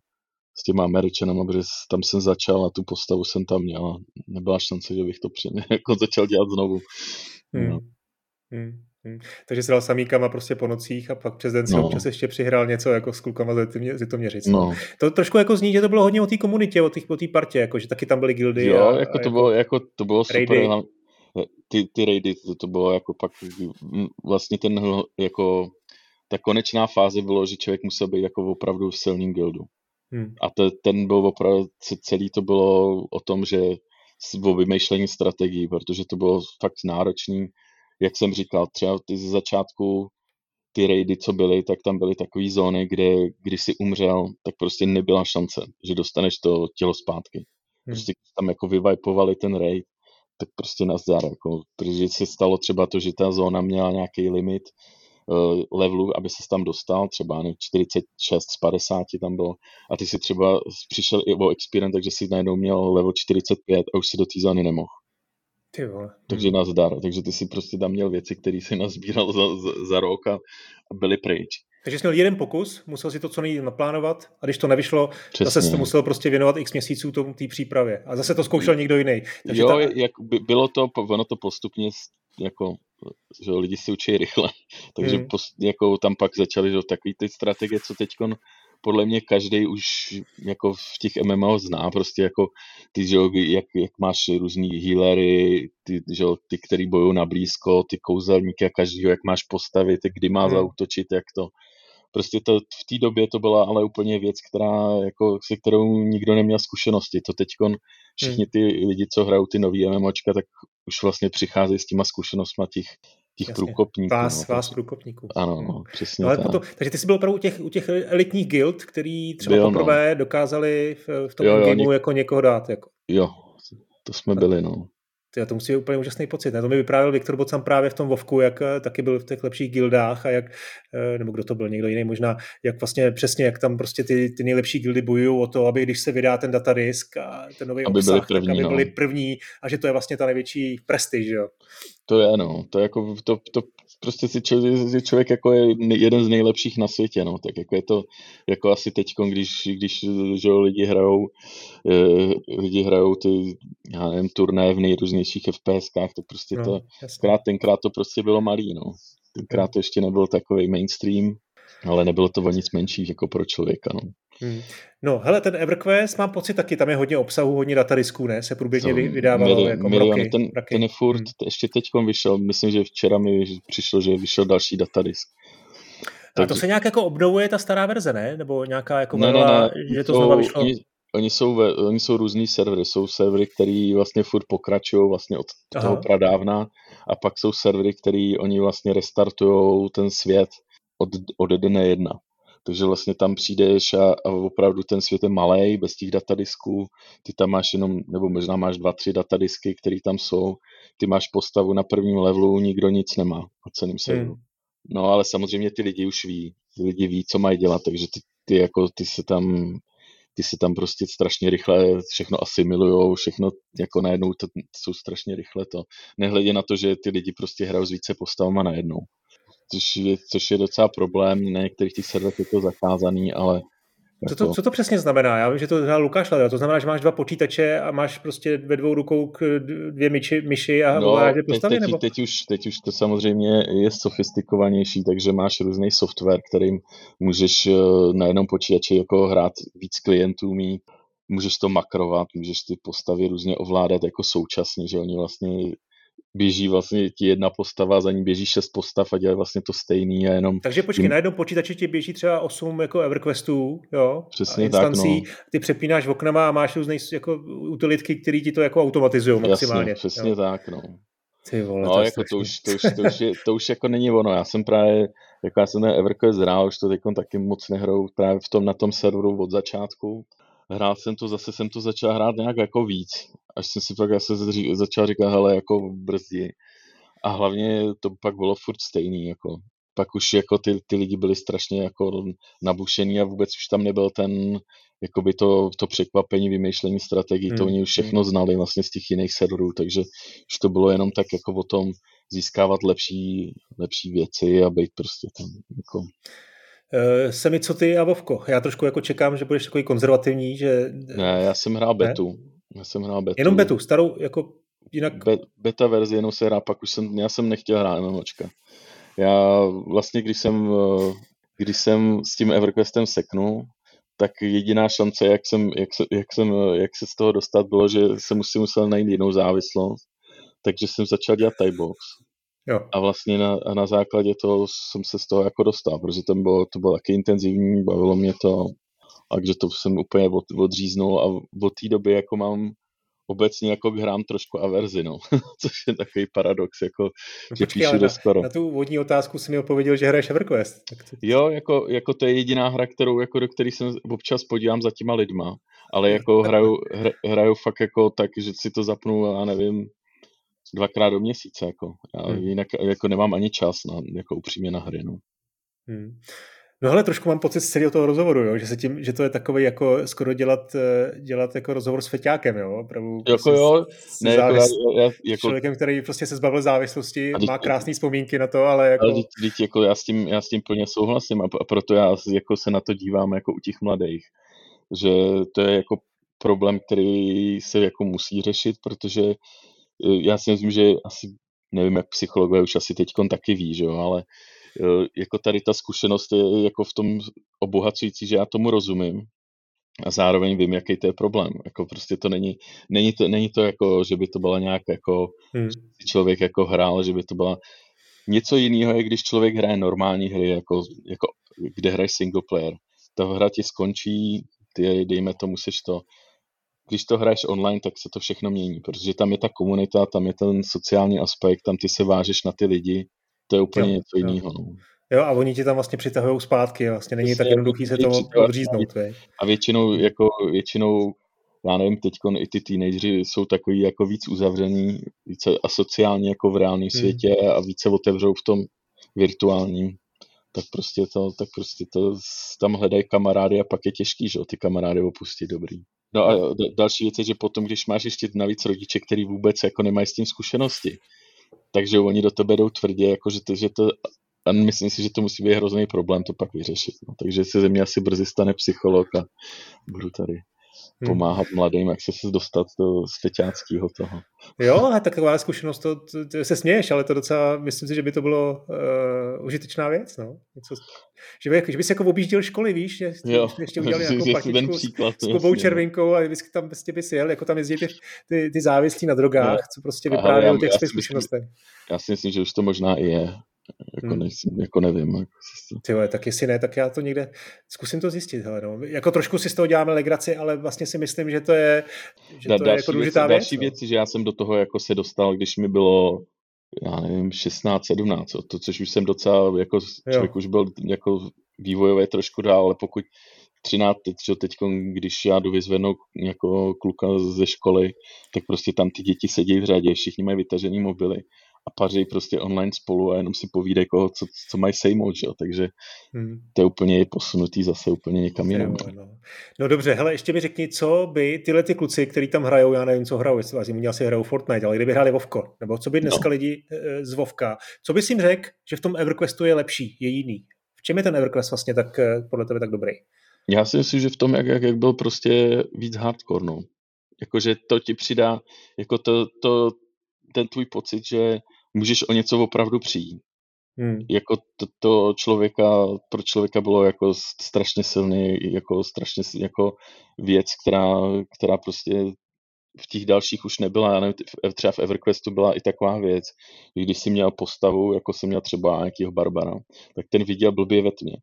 s těma Američanama, protože tam jsem začal a tu postavu jsem tam měl a nebyla šance, že bych to při, jako začal dělat znovu. Hmm. No. Hmm. Hmm. Takže se dal samýkama prostě po nocích a pak přes den si no. občas ještě přihrál něco jako s klukama z Litoměřic. No. To trošku jako zní, že to bylo hodně o té komunitě, o té o partě, jako, že taky tam byly guildy. Jo, a, jako, a to jako bylo, jako to bylo raidy. super. Ty, ty raidy, to, to bylo jako pak vlastně ten jako ta konečná fáze bylo, že člověk musel být jako opravdu v silným guildu. Hmm. A to, ten byl opravdu, celý to bylo o tom, že o vymýšlení strategií, protože to bylo fakt náročný jak jsem říkal, třeba ty ze začátku ty raidy, co byly, tak tam byly takové zóny, kde když si umřel, tak prostě nebyla šance, že dostaneš to tělo zpátky. Hmm. Prostě tam jako vyvajpovali ten raid tak prostě nazdar, jako, protože se stalo třeba to, že ta zóna měla nějaký limit uh, levelu, aby se tam dostal, třeba ne, 46 z 50 tam bylo, a ty si třeba přišel i o experience, takže si najednou měl level 45 a už si do té zóny nemohl. Ty vole. Takže nazdar, takže ty si prostě tam měl věci, které si nazbíral za, za, za rok a, a byly pryč. Takže jsi měl jeden pokus, musel si to co nejvíc naplánovat a když to nevyšlo, Přesně. zase jsi to musel prostě věnovat x měsíců té přípravě a zase to zkoušel někdo jiný. Takže jo, ta... jak by, bylo to, ono to postupně jako že lidi si učí rychle, takže hmm. post, jako tam pak začaly že, takový ty strategie, co teď podle mě každý už jako v těch MMO zná, prostě jako ty, že jak, jak máš různý healery, ty, že ty, který bojují na blízko, ty kouzelníky a každýho, jak máš postavit, kdy má hmm. zautočit, jak to. Prostě to, v té době to byla ale úplně věc, která, jako, se kterou nikdo neměl zkušenosti. To teď všichni hmm. ty lidi, co hrajou ty nový MMOčka, tak už vlastně přicházejí s těma zkušenostmi těch těch Jasně. průkopníků. Vás, no, vás průkopníků. Ano, no, přesně no, ale tak. Potom, takže ty jsi byl opravdu u těch, u těch elitních guild, který třeba byl, poprvé no. dokázali v, v tom jo, jo, gameu něk... jako někoho dát. Jako. Jo, to jsme byli, no. Tyjo, to musí být úplně úžasný pocit. Ne? To mi vyprávěl Viktor Bocan právě v tom Vovku, jak eh, taky byl v těch lepších guildách a jak, eh, nebo kdo to byl, někdo jiný možná, jak vlastně přesně, jak tam prostě ty, ty nejlepší guildy bojují o to, aby když se vydá ten datadisk a ten nový aby obsah, byli první, tak aby byli no. první a že to je vlastně ta největší prestiž, jo. To je, no, to je jako, to, to prostě si člověk, člověk jako je jeden z nejlepších na světě, no, tak jako je to, jako asi teď, když, když že lidi hrajou, eh, lidi hrajou ty, já nevím, turné v nejrůznějších FPSkách, to prostě no, to, krát, tenkrát to prostě bylo malý, no. Tenkrát to ještě nebyl takový mainstream, ale nebylo to o nic menší jako pro člověka, no. Hmm. No, hele, ten EverQuest, mám pocit taky, tam je hodně obsahu, hodně datadisků, ne? Se průběžně so, vydávalo mili, jako milion, roky, ten, roky. ten je furt, hmm. ještě teď vyšel, myslím, že včera mi přišlo, že vyšel další datadisk. A to se nějak jako obnovuje ta stará verze, ne? Nebo nějaká jako ne, ne, ne, že to, to znova vyšlo? Oni, oni jsou, ve, oni jsou různý servery. Jsou servery, které vlastně furt pokračují vlastně od Aha. toho pradávna a pak jsou servery, které oni vlastně restartují ten svět od, od dne jedna. Takže vlastně tam přijdeš a, a opravdu ten svět je malý, bez těch datadisků, ty tam máš jenom, nebo možná máš dva, tři datadisky, které tam jsou, ty máš postavu na prvním levelu, nikdo nic nemá o celém serveru. Hmm. No ale samozřejmě ty lidi už ví, ty lidi ví, co mají dělat, takže ty, ty jako, ty se tam ty se tam prostě strašně rychle všechno asimilujou, všechno jako najednou to, jsou strašně rychle to. Nehledě na to, že ty lidi prostě hrajou s více postavama najednou což je, což je docela problém, na některých těch serverech je to zakázaný, ale co to, jako- co to přesně znamená? Já vím, že to znamená Lukáš Ladra. To znamená, že máš dva počítače a máš prostě ve dvou rukou dvě myši, myši a no, dvě postavy? Teď, nebo? Teď, už, teď už to samozřejmě je sofistikovanější, takže máš různý software, kterým můžeš eh, na jednom počítači jako hrát víc klientů mít, můžeš to makrovat, můžeš ty postavy různě ovládat jako současně, že oni vlastně běží vlastně ti jedna postava, za ní běží šest postav a dělají vlastně to stejný a jenom... Takže počkej, tím... na jednom počítači ti běží třeba osm jako EverQuestů, jo? Přesně instancí, tak, no. ty přepínáš oknama a máš různé jako utilitky, které ti to jako automatizují maximálně. Jasně, přesně jo? tak, no. Ty vole, no, to, jako to, už, to, už, to, už je, to už jako není ono. Já jsem právě, jako já jsem ten EverQuest hrál, už to teď taky moc nehrou právě v tom, na tom serveru od začátku hrál jsem to, zase jsem to začal hrát nějak jako víc, až jsem si pak zase začal říkat, hele, jako brzdí. A hlavně to pak bylo furt stejný, jako pak už jako ty, ty lidi byli strašně jako nabušený a vůbec už tam nebyl ten, jakoby to, to překvapení, vymýšlení strategií, hmm. to oni už všechno hmm. znali vlastně z těch jiných serverů, takže už to bylo jenom tak jako o tom získávat lepší, lepší věci a být prostě tam jako Semi, co ty a Vovko? Já trošku jako čekám, že budeš takový konzervativní, že... Ne, já jsem hrál betu. Ne? Já jsem hrál betu. Jenom betu, starou, jako jinak... Be, beta verzi, jenom se hrá, pak už jsem, já jsem nechtěl hrát MMOčka. Já vlastně, když jsem, eh, když jsem s tím EverQuestem seknul, tak jediná šance, jak, jsem, jak, se, jak, jsem, jak se z toho dostat, bylo, že jsem si musel najít jinou závislost. Takže jsem začal dělat Tybox. Jo. A vlastně na, na základě toho jsem se z toho jako dostal, protože ten bylo, to bylo taky intenzivní, bavilo mě to, a takže to jsem úplně od, odříznul a od té doby jako mám obecně jako hrám trošku averzi, no. což je takový paradox, jako, no, že počkej, píšu do skoro. Na tu vodní otázku si mi odpověděl, že hraješ EverQuest. Tak to... Jo, jako, jako to je jediná hra, kterou, jako, do které se občas podívám za těma lidma, ale jako hraju, hr, hraju fakt jako tak, že si to zapnu, a nevím, dvakrát do měsíce, jako. Já hmm. jinak jako nemám ani čas na, jako upřímně na hry, no. Hmm. No hele, trošku mám pocit z celého toho rozhovoru, jo? Že, se tím, že to je takový jako skoro dělat, eh, dělat jako rozhovor s feťákem, jo? Opravdu jako prostě jo, s, ne, jako, já, já, jako... člověkem, který prostě se zbavil závislosti, a má krásné vzpomínky na to, ale jako... Ale teď, teď jako já, s tím, já s tím plně souhlasím a, a proto já jako se na to dívám jako u těch mladých, že to je jako problém, který se jako musí řešit, protože já si myslím, že asi, nevím, jak psychologové už asi teď taky ví, že jo, ale jako tady ta zkušenost je jako v tom obohacující, že já tomu rozumím a zároveň vím, jaký to je problém. Jako prostě to není, není to, není to jako, že by to byla nějak jako hmm. člověk jako hrál, že by to byla něco jiného je, když člověk hraje normální hry, jako, jako kde hraje single player. Ta hra ti skončí, ty dejme tomu, seš to, když to hraješ online, tak se to všechno mění, protože tam je ta komunita, tam je ten sociální aspekt, tam ty se vážeš na ty lidi, to je úplně jo, něco jiného. No. Jo, a oni ti tam vlastně přitahují zpátky, vlastně není tak jednoduchý se to odříznout. A většinou, jako většinou, já nevím, teď i ty teenageři jsou takový jako víc uzavřený, více asociální jako v reálném hmm. světě a více otevřou v tom virtuálním. Tak prostě to, tak prostě to tam hledají kamarády a pak je těžký, že ty kamarády opustit dobrý. No a další věc je, že potom, když máš ještě navíc rodiče, který vůbec jako nemají s tím zkušenosti, takže oni do tebe jdou tvrdě, jako že to, že to a myslím si, že to musí být hrozný problém to pak vyřešit. No. Takže se ze mě asi brzy stane psycholog a budu tady hmm. pomáhat mladým, jak se dostat do svěťáckého toho. Jo, a taková zkušenost, to, to, to, se směješ, ale to docela, myslím si, že by to bylo uh, užitečná věc, no. Něco, že, by, že bys jako objížděl školy, víš, že jo, ještě udělali nějakou patičku příklad, s, s Kubou Červinkou a vždycky tam prostě bys jel, jako tam jezdí ty, ty, ty závislí na drogách, no. co prostě vyprávějí o těch svých zkušenostech. Já si myslím, že už to možná i je. Jako, hmm. nejsem, jako nevím. Jako Ty vole, tak jestli ne, tak já to někde zkusím to zjistit. Hele, no. Jako trošku si z toho děláme legraci, ale vlastně si myslím, že to je, že to další je jako důležitá věc. Další no. věc, že já jsem do toho jako se dostal, když mi bylo já nevím, 16, 17, to, což už jsem docela, jako člověk jo. už byl jako vývojové trošku dál, ale pokud 13, teď, teď, když já jdu vyzvednout jako kluka ze školy, tak prostě tam ty děti sedí v řadě, všichni mají vytažený mobily a paří prostě online spolu a jenom si povídají, koho, co, co mají sejmout, že jo? takže hmm. to je úplně posunutý zase úplně někam jinam. No. no. dobře, hele, ještě mi řekni, co by tyhle ty kluci, kteří tam hrajou, já nevím, co hrajou, jestli vás jim asi hrajou Fortnite, ale kdyby hráli Vovko, nebo co by dneska no. lidi e, z Vovka, co bys jim řekl, že v tom EverQuestu je lepší, je jiný? V čem je ten EverQuest vlastně tak e, podle tebe tak dobrý? Já si myslím, že v tom, jak, jak, jak byl prostě víc hardcore, no. Jakože to ti přidá, jako to, to, ten tvůj pocit, že můžeš o něco opravdu přijít. Hmm. Jako to, to člověka, pro člověka bylo jako strašně silný, jako strašně jako věc, která, která prostě v těch dalších už nebyla, já nevím, třeba v EverQuestu byla i taková věc, že když jsi měl postavu, jako jsem měl třeba nějakého Barbara, tak ten viděl blbě ve tmě.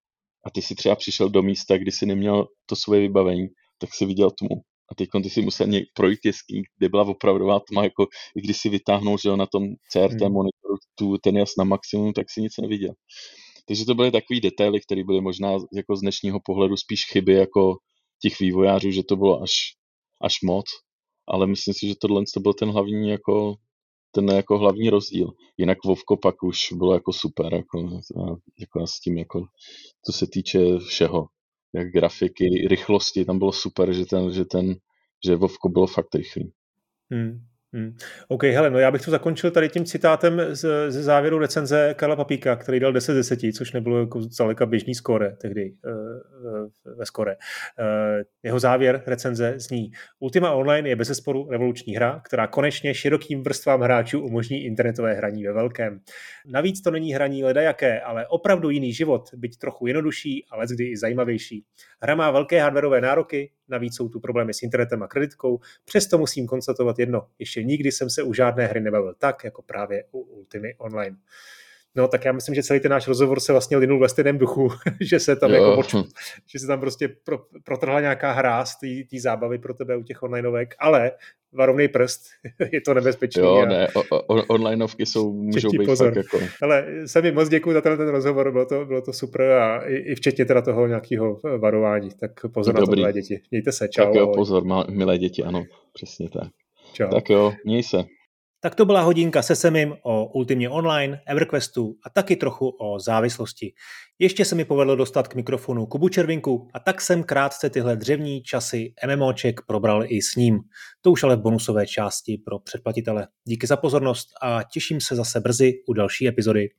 A ty si třeba přišel do místa, kdy si neměl to svoje vybavení, tak si viděl tmu a teď ty si musel něk projít jeskyní, kde byla opravdová tma, jako i když si vytáhnul, že jo, na tom CRT hmm. monitoru tu, ten jas na maximum, tak si nic neviděl. Takže to byly takové detaily, které byly možná jako z dnešního pohledu spíš chyby jako těch vývojářů, že to bylo až, až moc, ale myslím si, že tohle to byl ten hlavní jako ten jako hlavní rozdíl. Jinak Vovko pak už bylo jako super, jako, jako s tím jako, co se týče všeho jak grafiky, rychlosti, tam bylo super, že ten, že ten, že Vovko bylo fakt rychlý. Hmm. Hmm. OK, hele, no já bych to zakončil tady tím citátem z, ze závěru recenze Karla Papíka, který dal 10 z 10, což nebylo jako zdaleka běžný skóre tehdy uh, ve skóre. Uh, jeho závěr recenze zní Ultima Online je bezesporu revoluční hra, která konečně širokým vrstvám hráčů umožní internetové hraní ve velkém. Navíc to není hraní ledajaké, ale opravdu jiný život, byť trochu jednodušší, ale kdy i zajímavější. Hra má velké hardwareové nároky, navíc jsou tu problémy s internetem a kreditkou, přesto musím konstatovat jedno, ještě nikdy jsem se u žádné hry nebavil tak, jako právě u Ultimy Online. No, tak já myslím, že celý ten náš rozhovor se vlastně linul ve stejném duchu, že se tam jo. jako poču, že se tam prostě pro, protrhla nějaká hra z té zábavy pro tebe u těch onlineovek, ale varovný prst, je to nebezpečné. Jo, a... ne, o, o, onlineovky jsou, můžou být pozor. fakt jako... Ale mi moc děkuji za ten, ten rozhovor, bylo to, bylo to super a i, i včetně teda toho nějakého varování, tak pozor Dobrý. na to, milé děti. Mějte se, čau. Tak jo, pozor, milé děti, ano, přesně tak. Čau. Tak jo, měj se. Tak to byla hodinka se Semim o Ultimě Online, EverQuestu a taky trochu o závislosti. Ještě se mi povedlo dostat k mikrofonu Kubu Červinku a tak jsem krátce tyhle dřevní časy MMOček probral i s ním. To už ale v bonusové části pro předplatitele. Díky za pozornost a těším se zase brzy u další epizody.